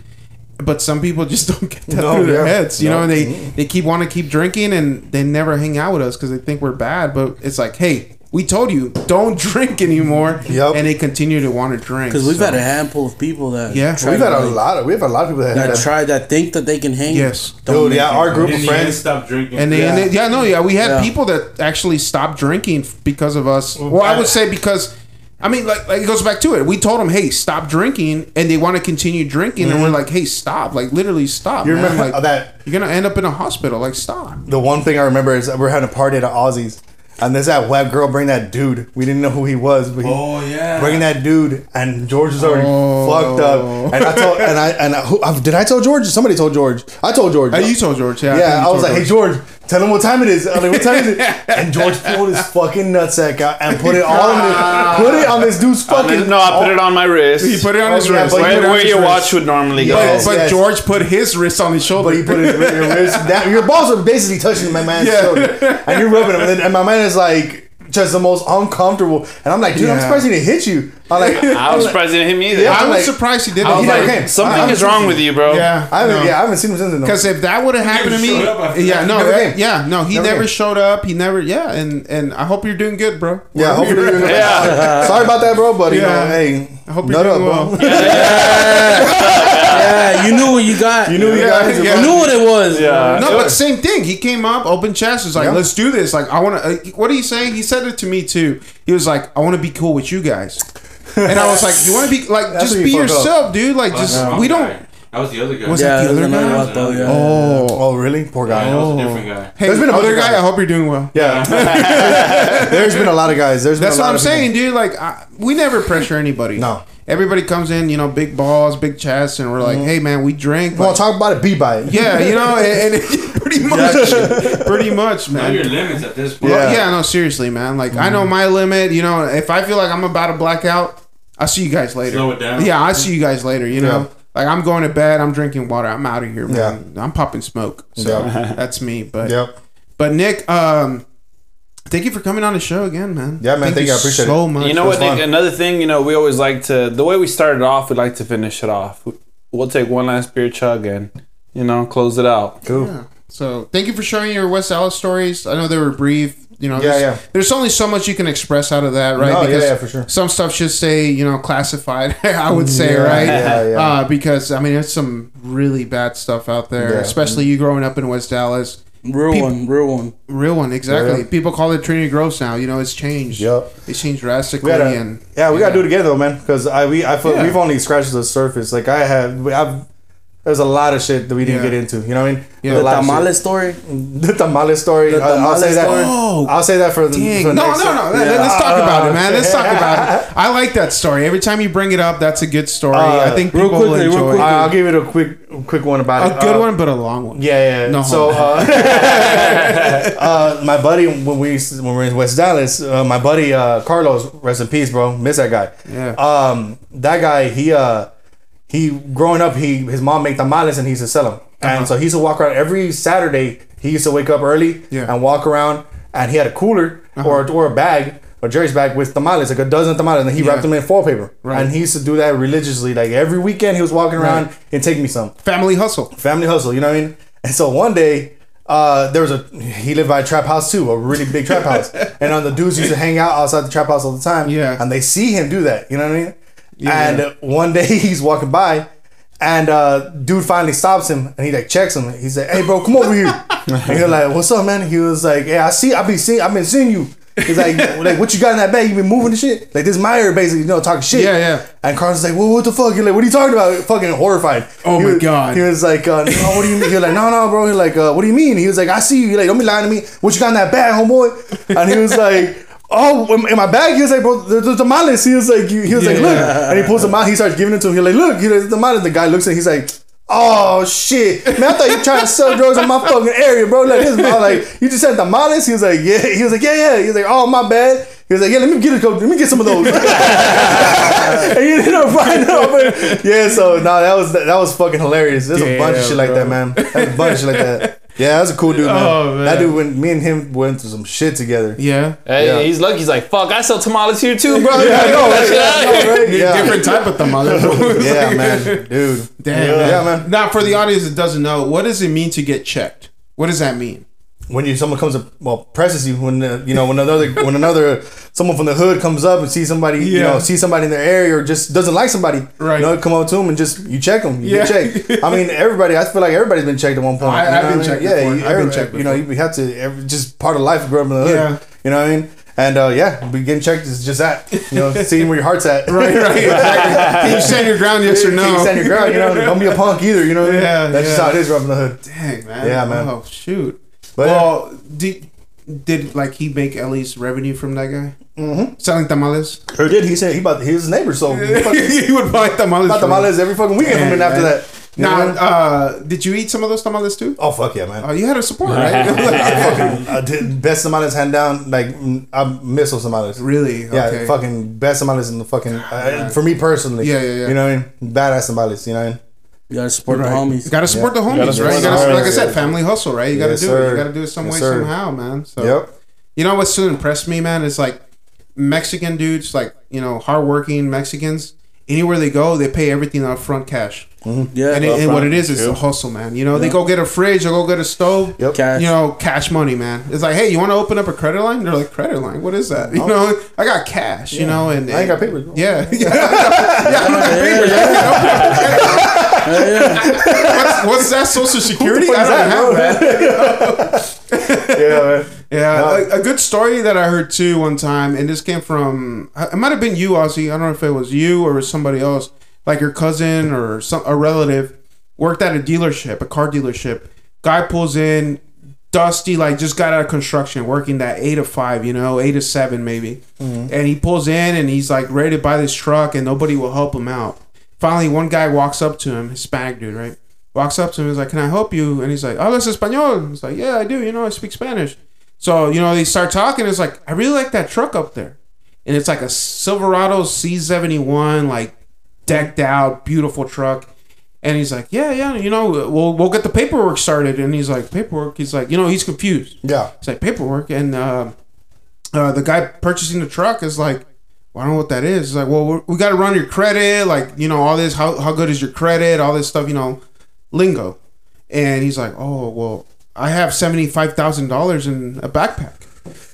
B: But some people just [laughs] don't get that
D: No,
B: through their
D: yeah.
B: heads, you know, and they mm-hmm. they keep want to keep drinking, and they never hang out with us because they think we're bad. But it's like, hey. We told you don't [laughs] drink anymore,
D: Yep.
B: and they continue to want to drink.
E: Because we've
B: so-
E: had a handful of people that
B: Yeah.
D: We've had a
E: like,
D: lot of we have a lot of people that,
E: that
D: that
E: try that think that they can hang.
B: Yes.
E: Don't
D: dude. Yeah, our group of friends.
F: stop drinking.
B: And they,
D: Yeah.
B: and they, yeah, no, yeah, we had
E: Yeah.
B: people that actually stopped drinking because of us. Well, I would say because, I mean, like, like it goes back to it. We told them, hey, stop drinking, and they want to continue drinking, and we're like, hey, stop, like literally stop.
D: Mm-hmm. You
B: man.
D: remember
B: like,
D: that?
B: You're gonna end up in a hospital. Like, stop.
D: The one thing I remember is we're having a party at Ozzy's, and there's that web girl bring that dude. We didn't know who he was, but he,
F: Oh yeah.
D: bringing that dude, and George was already
B: Oh.
D: fucked up. And I told, and I, and I, who, uh, did I tell George? Somebody told George. I told George.
B: Hey, you told George, yeah.
D: yeah,
B: think
D: I, was
B: told
D: like, hey George, tell him what time it is. I'm like, what time is it? [laughs] And George pulled his fucking nutsack out and put it all on this, ah. put it on this dude's fucking.
C: his- no, I put it on my wrist.
B: He put it on
D: Oh,
B: his
D: yeah,
B: wrist.
D: but
B: Where,
D: you
C: where,
D: put it on
C: where
D: his
C: your
D: wrist.
C: watch would normally go.
B: but
D: Yes,
B: but
D: yes.
B: George put his wrist on his shoulder.
D: But he put his, your wrist. That, your balls are basically touching my man's
B: Yeah.
D: shoulder, and you're rubbing him, and, then, and my man is like just the most uncomfortable. And I'm like, dude, I'm surprised he didn't hit you. [laughs] I'm like,
C: I was surprised he didn't hit me either.
D: Yeah,
B: I was
D: like-
B: surprised he did
C: I was
D: He
C: like,
D: never came.
C: something
D: I-
C: is wrong with you, bro.
B: yeah,
D: I haven't,
B: no.
D: yeah, I haven't seen him since then.
B: Because if that would have happened to me,
F: showed up after
B: yeah, no, that- yeah, no, he
D: Never
B: never, showed up. He never, yeah, and and I hope you're doing good, bro.
D: Yeah,
B: Wherever
D: hopefully
B: you're
D: you're
B: at.
C: Yeah.
D: Sorry about that, bro. buddy. you
B: Yeah.
D: hey,
B: I hope you're
D: nut
B: doing well. [laughs] [laughs]
D: bro.
E: Yeah, you knew what you got.
D: You knew you
B: Yeah,
D: guys.
B: yeah.
E: You knew what it was.
C: Yeah.
B: No, but same thing. He came up, open chest, was like,
D: Yeah.
B: "Let's do this." Like, I want to. Uh, what are you saying? He said it to me too. He was like, "I want to be cool with you guys," and I was like, "You want to be like, [laughs]
D: That's
B: just be
D: you fuck up.
B: yourself, dude. Like, just we don't."
F: Guy. That was the other guy.
B: Was
E: Yeah,
B: that the other guy?
E: one though. Yeah.
B: Oh,
D: Oh, really? Poor
F: Yeah,
D: guy.
F: that was a oh. different guy.
B: hey,
D: There's been a
B: other guy. I hope you're doing well.
D: Yeah. [laughs] There's been a lot of guys. There's been
B: That's
D: a lot
B: what I'm
D: of people.
B: saying, dude. Like, I, we never pressure anybody.
D: No.
B: Everybody comes in, you know, big balls, big chests, and we're like, mm-hmm. "Hey, man, we drink."
D: Well,
B: like-
D: talk about it. Be by it.
B: yeah, you know, [laughs] and, and [laughs] pretty much, pretty much,
F: Know
B: man.
F: your limits at this point.
D: Yeah.
B: yeah, no, seriously, man. Like I know mm-hmm. my limit. You know, if I feel like I'm about to black out, I'll see you guys later.
F: Slow it down.
B: Yeah, I'll see you guys later. You know,
D: Yeah.
B: Like I'm going to bed. I'm drinking water. I'm out of here, man. I'm popping smoke. So
D: Yeah. [laughs]
B: that's me. But
D: Yep.
B: but Nick, um, thank you for coming on the show again, man.
D: Yeah, man, thank you. I appreciate
B: so
D: it.
B: much.
C: You know what, Nick? Another thing, you know, we always like to, the way we started off, we like to finish it off. We'll take one last beer chug and, you know, close it out.
D: Cool.
B: Yeah. So thank you for sharing your West Dallas stories. I know they were brief. You know,
D: Yeah,
B: there's,
D: yeah.
B: there's only so much you can express out of that, right?
D: No, yeah, yeah, for sure.
B: Some stuff should say, you know, classified. [laughs] I would say,
D: Yeah,
B: right?
D: yeah, yeah.
B: Uh, because I mean, there's some really bad stuff out there,
D: Yeah.
B: especially you growing up in West Dallas.
E: Real
B: People-
E: one, real one.
B: Real one, exactly.
D: Yeah.
B: People call it Trinity Groves now. You know, it's changed.
D: Yep.
B: It's changed drastically,
D: We gotta,
B: and
D: yeah, we gotta do it again though, man. Because I we I feel
B: Yeah.
D: we've only scratched the surface. Like I have, I've there's a lot of shit that we didn't
B: Yeah.
D: get into. You know what I mean?
B: Yeah.
D: A
E: The
D: lot
E: tamale story.
D: The tamale story.
E: The
D: I'll- I'll
E: tamale
D: say that.
E: story.
B: Oh,
D: I'll say that for the.
B: Dang.
D: for the
B: No,
D: next-
B: no, no. Let-
D: Yeah.
B: Let's talk about it, man. Let's talk about it. [laughs] I like that story. Every time you bring it up, that's a good story.
D: Uh,
B: I think
E: real
B: people
E: quickly, real
B: enjoy.
E: quickly.
B: it.
D: I'll give it a quick, quick one about it.
B: A good
D: Uh,
B: one, but a long one.
D: Yeah, yeah.
B: No
D: so, uh, [laughs] [laughs] uh, my buddy, when we when we were in West Dallas, uh, my buddy uh, Carlos, rest in peace, bro. Miss that guy.
B: Yeah.
D: Um, that guy, he uh, he growing up, he his mom made tamales and he used to sell them, and uh-huh. so he used to walk around every Saturday. He used to wake up early
B: Yeah.
D: and walk around, and he had a cooler uh-huh. or or a bag. Or Jerry's bag with tamales, like a dozen tamales, and he
B: Yeah.
D: wrapped them in foil paper.
B: Right.
D: And he used to do that religiously. Like every weekend, he was walking around
B: Right.
D: and take me some
B: Family hustle.
D: family hustle. You know what I mean? And so one day, uh, there was a he lived by a trap house too, a really big trap house, [laughs] and on the dudes used to hang out outside the trap house all the time.
B: Yeah.
D: and they see him do that. You know what I mean?
B: Yeah.
D: And one day [laughs] he's walking by. And uh, dude finally stops him and he like checks him. He's like, "Hey, bro, come over here." [laughs] and he's like, "What's up, man?" He was like, "Yeah, I see. I've been seeing. I've been seeing you." He's like, [laughs] "Like, what you got in that bag? You been moving the shit?" Like this Meyer basically, you know, talking shit.
B: Yeah, yeah.
D: And Carlos was like, "Well, what the fuck?" He's like, "What are you talking about?" Fucking horrified.
B: Oh
D: He
B: my
D: was-
B: God.
D: He was like, uh, "No, what do you mean?" He was like, "No, no, bro." He's like, uh, "What do you mean?" He was like, "I see you." He like, "Don't be lying to me. What you got in that bag, homeboy?" And he was like. Oh, in, my bag. He was like, bro, there's the tamales. He was like, he, he was like, look, and he pulls them out. He starts giving it to him. He's like, look, he the tamales. The guy looks at. He's like. Oh shit, man! I thought you were trying to sell drugs in my fucking area, bro. Like this, I like, you just said the tamales. He was like, yeah. He was like, yeah, yeah. He was like, oh my bad. He was like, yeah, let me get a couple, let me get some of those. [laughs] [laughs] and you ended up buying them. Yeah, so no, that was that was fucking hilarious. There's a bunch of
B: Damn,
D: shit like that, man. There's a bunch of shit like that. Yeah, that's a cool dude, man.
B: Oh, man.
D: That dude, when me and him went through some shit together.
B: Yeah.
C: Hey,
D: Yeah.
C: he's lucky. He's like, fuck, I sell tamales here too, bro.
D: Yeah, I know, [laughs] right? Yeah,
C: out
D: I know,
C: here.
D: right? Yeah.
B: Different type of tamale. [laughs]
D: Yeah, man, dude.
B: Damn.
D: Yeah,
B: man.
D: man.
B: Now, for the audience that doesn't know, what does it mean to get checked? What does that mean?
D: When you someone comes up, well, presses you when uh, you know when another [laughs] when another someone from the hood comes up and sees somebody, you know, see somebody in their area or just doesn't like somebody,
B: Right.
D: You know, come up to them and just you check them, you
B: Yeah.
D: get checked. I mean, everybody. I feel like everybody's been checked at one point.
B: I-
D: you know
B: I've
D: what
B: been
D: mean?
B: checked
D: Yeah,
B: before.
D: you,
B: I've been checked
D: You know, you have to. Every, just part of life. Grow up in the hood.
B: Yeah.
D: You know what I mean? And uh, yeah, getting checked is just that. You know, [laughs] seeing where your heart's at.
B: Right, right. [laughs] Exactly. Can you stand your ground, yes or no?
D: Can you stand your ground? You know, don't be a punk either. You know what I mean?
B: Yeah,
D: That's just how it is growing up in the hood.
B: Dang, man.
D: Yeah, man.
B: Oh, shoot.
D: But
B: well, did, did like he make at least revenue from that guy? Mm-hmm. Selling tamales?
D: Or did he said he bought he was his neighbor, so he [laughs] fucking
B: he would buy tamales.
D: bought
B: from
D: tamales every fucking weekend from him after that. You
B: Now,
D: what I mean?
B: uh, did you eat some of those tamales too?
D: oh fuck yeah, man!
B: Oh, you had a support, right? [laughs] [laughs]
D: I fucking I did best tamales hand down. Like mm, I miss those tamales.
B: really?
D: Yeah,
B: Okay.
D: fucking best tamales in the fucking uh, for me personally.
B: Yeah, yeah, yeah.
D: You know what I mean? Badass tamales. You know what I mean?
E: You gotta support
B: Right.
E: the homies.
B: You gotta support
D: Yeah.
B: the homies,
C: Gotta
B: right?
C: support
B: You
C: the
B: gotta,
C: homies.
B: like I said, family hustle, right? You gotta
D: Yes,
B: do it. You gotta do it some
D: Yes,
B: way,
D: sir.
B: somehow, man. So,
D: Yep.
B: you know what still impressed me, man, is like Mexican dudes, like you know, hardworking Mexicans. Anywhere they go, they pay everything up front cash. Mm-hmm.
E: Yeah,
B: And, it, and what it is is
C: True.
B: a hustle, man. You know, they go get a fridge, they go get a stove.
D: Yep.
E: Cash.
B: You know, cash money, man. It's like, hey, you want to open up a credit line? They're like, credit line? What is that? [laughs] You oh. know, I got cash. You know, and
D: I ain't got papers. bro.
B: Yeah, yeah, [laughs] yeah. I don't got papers. [laughs] What's, what's that? Social Security? I don't
D: that,
B: have that. [laughs]
D: Yeah, man.
B: Yeah, a, a good story that I heard too one time, and this came from uh, it might have been you, Ozzy. I don't know if it was you or somebody else, like your cousin or some a relative, worked at a dealership, a car dealership. Guy pulls in, dusty, like just got out of construction, working that eight to five, you know, eight to seven maybe, mm-hmm. and he pulls in and he's like ready to buy this truck, and nobody will help him out. Finally, one guy walks up to him, Hispanic dude, right? Walks up to him, he's like, "Can I help you?" And he's like, oh "Hablas español?" He's like, "Yeah, I do. You know, I speak Spanish." So, you know, they start talking. It's like, I really like that truck up there. And it's like a Silverado Z71, like decked out, beautiful truck. And he's like, yeah, yeah, you know, we'll, we'll get the paperwork started. And he's like, paperwork? He's like, you know, he's confused.
D: Yeah.
B: It's like paperwork. And uh, uh, the guy purchasing the truck is like, well, I don't know what that is. It's like, well, we're, got to run your credit. Like, you know, all this, how, how good is your credit? All this stuff, you know, lingo. And he's like, oh, well, I have $75,000 in a backpack.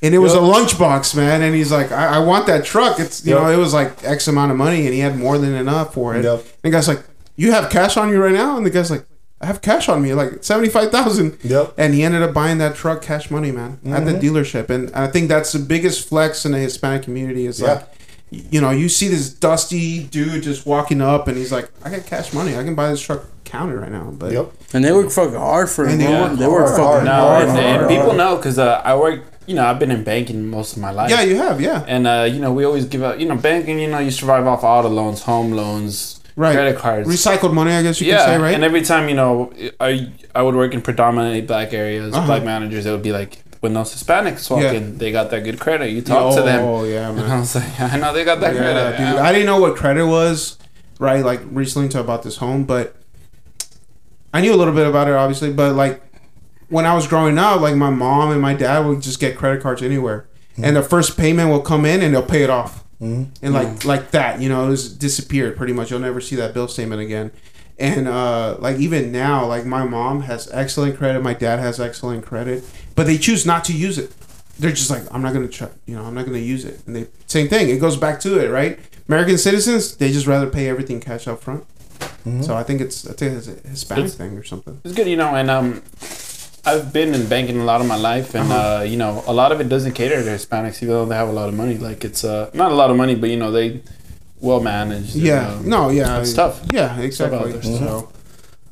B: And it was a lunchbox, man. And he's like, I, I want that truck. It's, you
D: Yep.
B: know, it was like X amount of money and he had more than enough for it.
D: Yep.
B: And the guy's like, you have cash on you right now? And the guy's like, I have cash on me, like 75,000.
D: Yep.
B: And he ended up buying that truck cash money, man, at the mm-hmm. dealership. And I think that's the biggest flex in the Hispanic community is like, you know, you see this dusty dude just walking up and he's like, I got cash money. I can buy this truck counted right now. But
D: Yep.
E: and they work fucking hard for it.
B: And they
E: bro.
B: work
E: They work
D: hard,
E: fucking
D: hard,
C: No,
E: hard.
C: and, and people
E: hard.
C: know because uh, I work. You know, I've been in banking most of my life.
B: yeah, you have, yeah.
C: And uh, you know, we always give out. You know, banking. You know, you survive off auto loans, home loans,
B: Right.
C: credit cards.
B: Recycled money, I guess you
C: yeah,
B: can say, right?
C: and every time you know, I I would work in predominantly black areas,
B: Uh-huh.
C: black managers. It would be like when those Hispanics walk
B: Yeah.
C: in, they got that good credit. You talk to them,
B: Oh, yeah, [laughs]
C: and
B: man.
C: I was like, I know they got that
B: Yeah,
C: credit.
B: dude.
C: Yeah.
B: I didn't know what credit was, right? Like recently to about this home, but I knew a little bit about it, obviously. But like when I was growing up, like my mom and my dad would just get credit cards anywhere, mm-hmm. and the first payment will come in and they'll pay it off, mm-hmm. and like like that, you know, it was disappeared pretty much. You'll never see that bill statement again. And uh, like even now, like my mom has excellent credit, my dad has excellent credit, but they choose not to use it. They're just like i'm not gonna try you know i'm not gonna use it. And they same thing it goes back to it right? American citizens they just rather pay everything cash up front. So i think it's i think it's a hispanic
C: It's-
B: thing or something.
C: It's good, you know, and um, I've been in banking a lot of my life, and
B: Uh-huh.
C: uh, you know, a lot of it doesn't cater to Hispanics, even though they have a lot of money. Like it's uh, not a lot of money, but you know, they well managed. and,
B: yeah
C: um,
B: no yeah
C: it's tough.
B: yeah exactly
C: out there.
B: so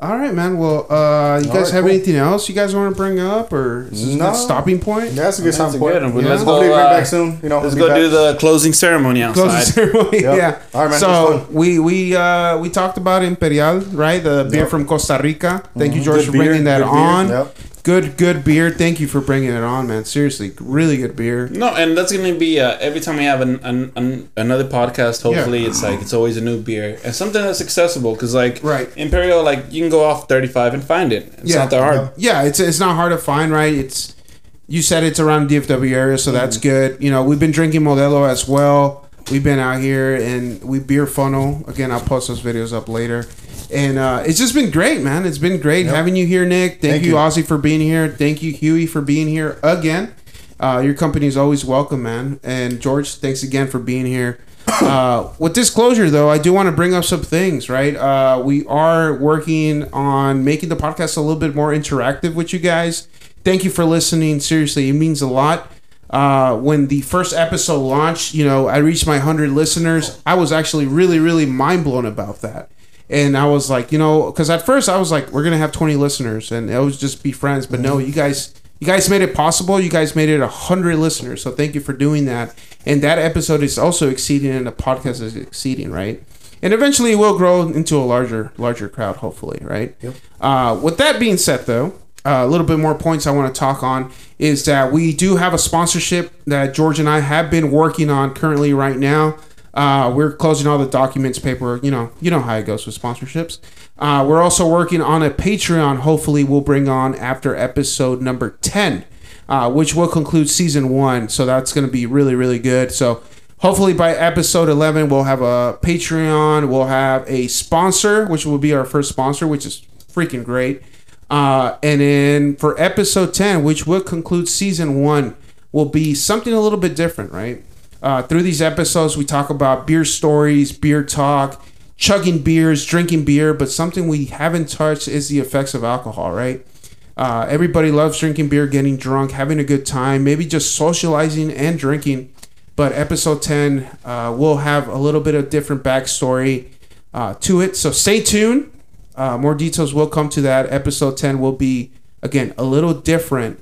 B: All right, man. Well, uh, you guys
D: right,
B: have
D: cool.
B: anything else you guys want to bring up, or is this a
D: No.
B: good stopping point?
D: Yeah, that's a good
C: That's
D: time
C: a good
B: Yeah.
C: Let's
D: Hopefully
C: go.
D: bring
C: uh,
D: back soon. You know,
C: Let's go
D: back.
C: do the closing ceremony outside.
B: Closing
C: outside.
B: ceremony.
D: Yep.
B: Yeah.
D: All right, man.
B: So we we uh, we talked about Imperial, right? The beer
D: Yep.
B: from Costa Rica. Thank you, George,
D: Good
B: for
D: beer,
B: bringing that
D: good beer.
B: on.
D: Yep.
B: Good, good beer. Thank you for bringing it on, man. Seriously, really good beer.
C: No, and that's gonna be uh, every time we have an, an, an another podcast. Hopefully, it's like it's always a new beer and something that's accessible. Because like
B: Right.
C: Imperial, like you can go off thirty five and find it. It's
B: Yeah.
C: not that hard.
B: Yeah, it's it's not hard to find, right? It's you said it's around DFW area, so that's good. You know, we've been drinking Modelo as well. We've been out here and we beer funnel. Again, I'll post those videos up later. And uh, it's just been great, man. It's been great having you here, Nick. Thank,
D: Thank
B: you,
D: you.
B: Ozzy, for being here. Thank you, Huey, for being here again. Uh, your company is always welcome, man. And George, thanks again for being here. [coughs] Uh, with disclosure, though, I do want to bring up some things, right? Uh, we are working on making the podcast a little bit more interactive with you guys. Thank you for listening. Seriously, it means a lot. Uh, when the first episode launched, you know, I reached my 100 listeners. I was actually really, really mind blown about that. And I was like, you know, because at first I was like, we're gonna have 20 listeners, and it was just be friends. But no, you guys, you guys made it possible. You guys made it 100 listeners. So thank you for doing that. And that episode is also exceeding, and the podcast is exceeding, right? And eventually it will grow into a larger, larger crowd, hopefully, right? Yep. Uh, with that being said, though, uh, a little bit more points I want to talk on is that we do have a sponsorship that George and I have been working on currently right now. Uh, we're closing all the documents, paperwork. You know, you know how it goes with sponsorships. Uh, we're also working on a Patreon. Hopefully, we'll bring on after episode number ten, uh, which will conclude season one. So that's going to be really, really good. So hopefully by episode 11 we'll have a patreon we'll have a sponsor which will be our first sponsor which is freaking great uh, and then for episode 10 which will conclude season one will be something a little bit different right uh, through these episodes we talk about beer stories beer talk chugging beers drinking beer but something we haven't touched is the effects of alcohol right? Uh, everybody loves drinking beer getting drunk having a good time maybe just socializing and drinking. But episode 10 uh, will have a little bit of different backstory uh, to it. So stay tuned. Uh, more details will come to that. Episode 10 will be again a little different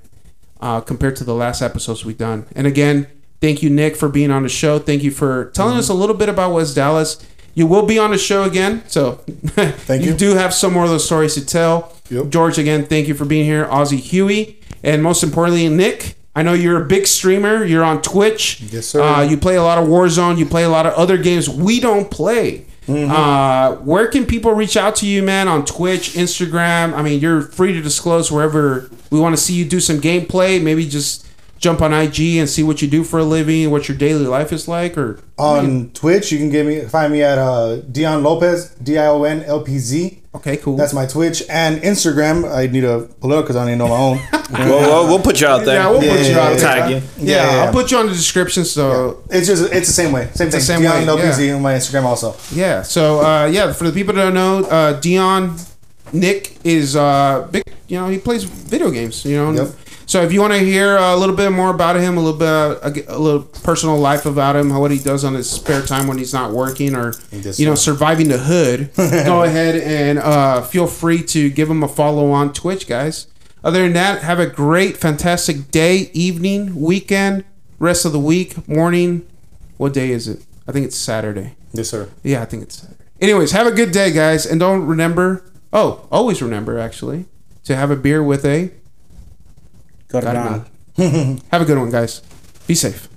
B: uh, compared to the last episodes we've done. And again thank you nick for being on the show thank you for telling us a little bit about west dallas you will be on the show again so [laughs] thank you
D: you.
B: do have some more of those stories to tell
D: Yep.
B: george again thank you for being here ozzy huey and most importantly nick I know you're a big streamer. You're on Twitch.
D: Yes, sir.
B: Uh, you play a lot of Warzone. You play a lot of other games we don't play.
D: Mm-hmm.
B: Uh, where can people reach out to you, man? On Twitch, Instagram. I mean, you're free to disclose wherever we want to see you do some gameplay. Maybe just jump on IG and see what you do for a living, what your daily life is like, or
D: On Twitch, you can get me find me at uh, Dion Lopez, D I O N L P Z.
B: okay, cool.
D: That's my Twitch and Instagram. I need to pull it up because I don't even know my own. [laughs]
C: We'll, we'll, we'll put you out there.
B: yeah, we'll put
D: Yeah,
B: you
D: yeah,
B: out there.
C: Tag you.
B: Yeah,
D: Yeah, yeah,
B: I'll put you on the description. So
D: It's just it's the same way. Same thing.
B: the same
D: Dion
B: way,
D: LPZ
B: yeah.
D: on my Instagram also.
B: Yeah. So uh, yeah, for the people that don't know, uh, Dion Nick is uh, big. You know, he plays video games. You know.
D: Yep.
B: So if you want to hear a little bit more about him, a little bit, uh, a, a little personal life about him, what he does on his spare time when he's not working, or you know, surviving the hood, [laughs] go ahead and uh, feel free to give him a follow on Twitch, guys. Other than that, have a great, fantastic day, evening, weekend, rest of the week, morning. What day is it? I think it's Saturday.
D: Yes, sir.
B: Yeah, I think it's Saturday. Anyways, have a good day, guys, and don't remember. Oh, always remember actually to have a beer with a.
E: Got it
B: Got it
E: on.
B: on. have a good one, guys. Be safe.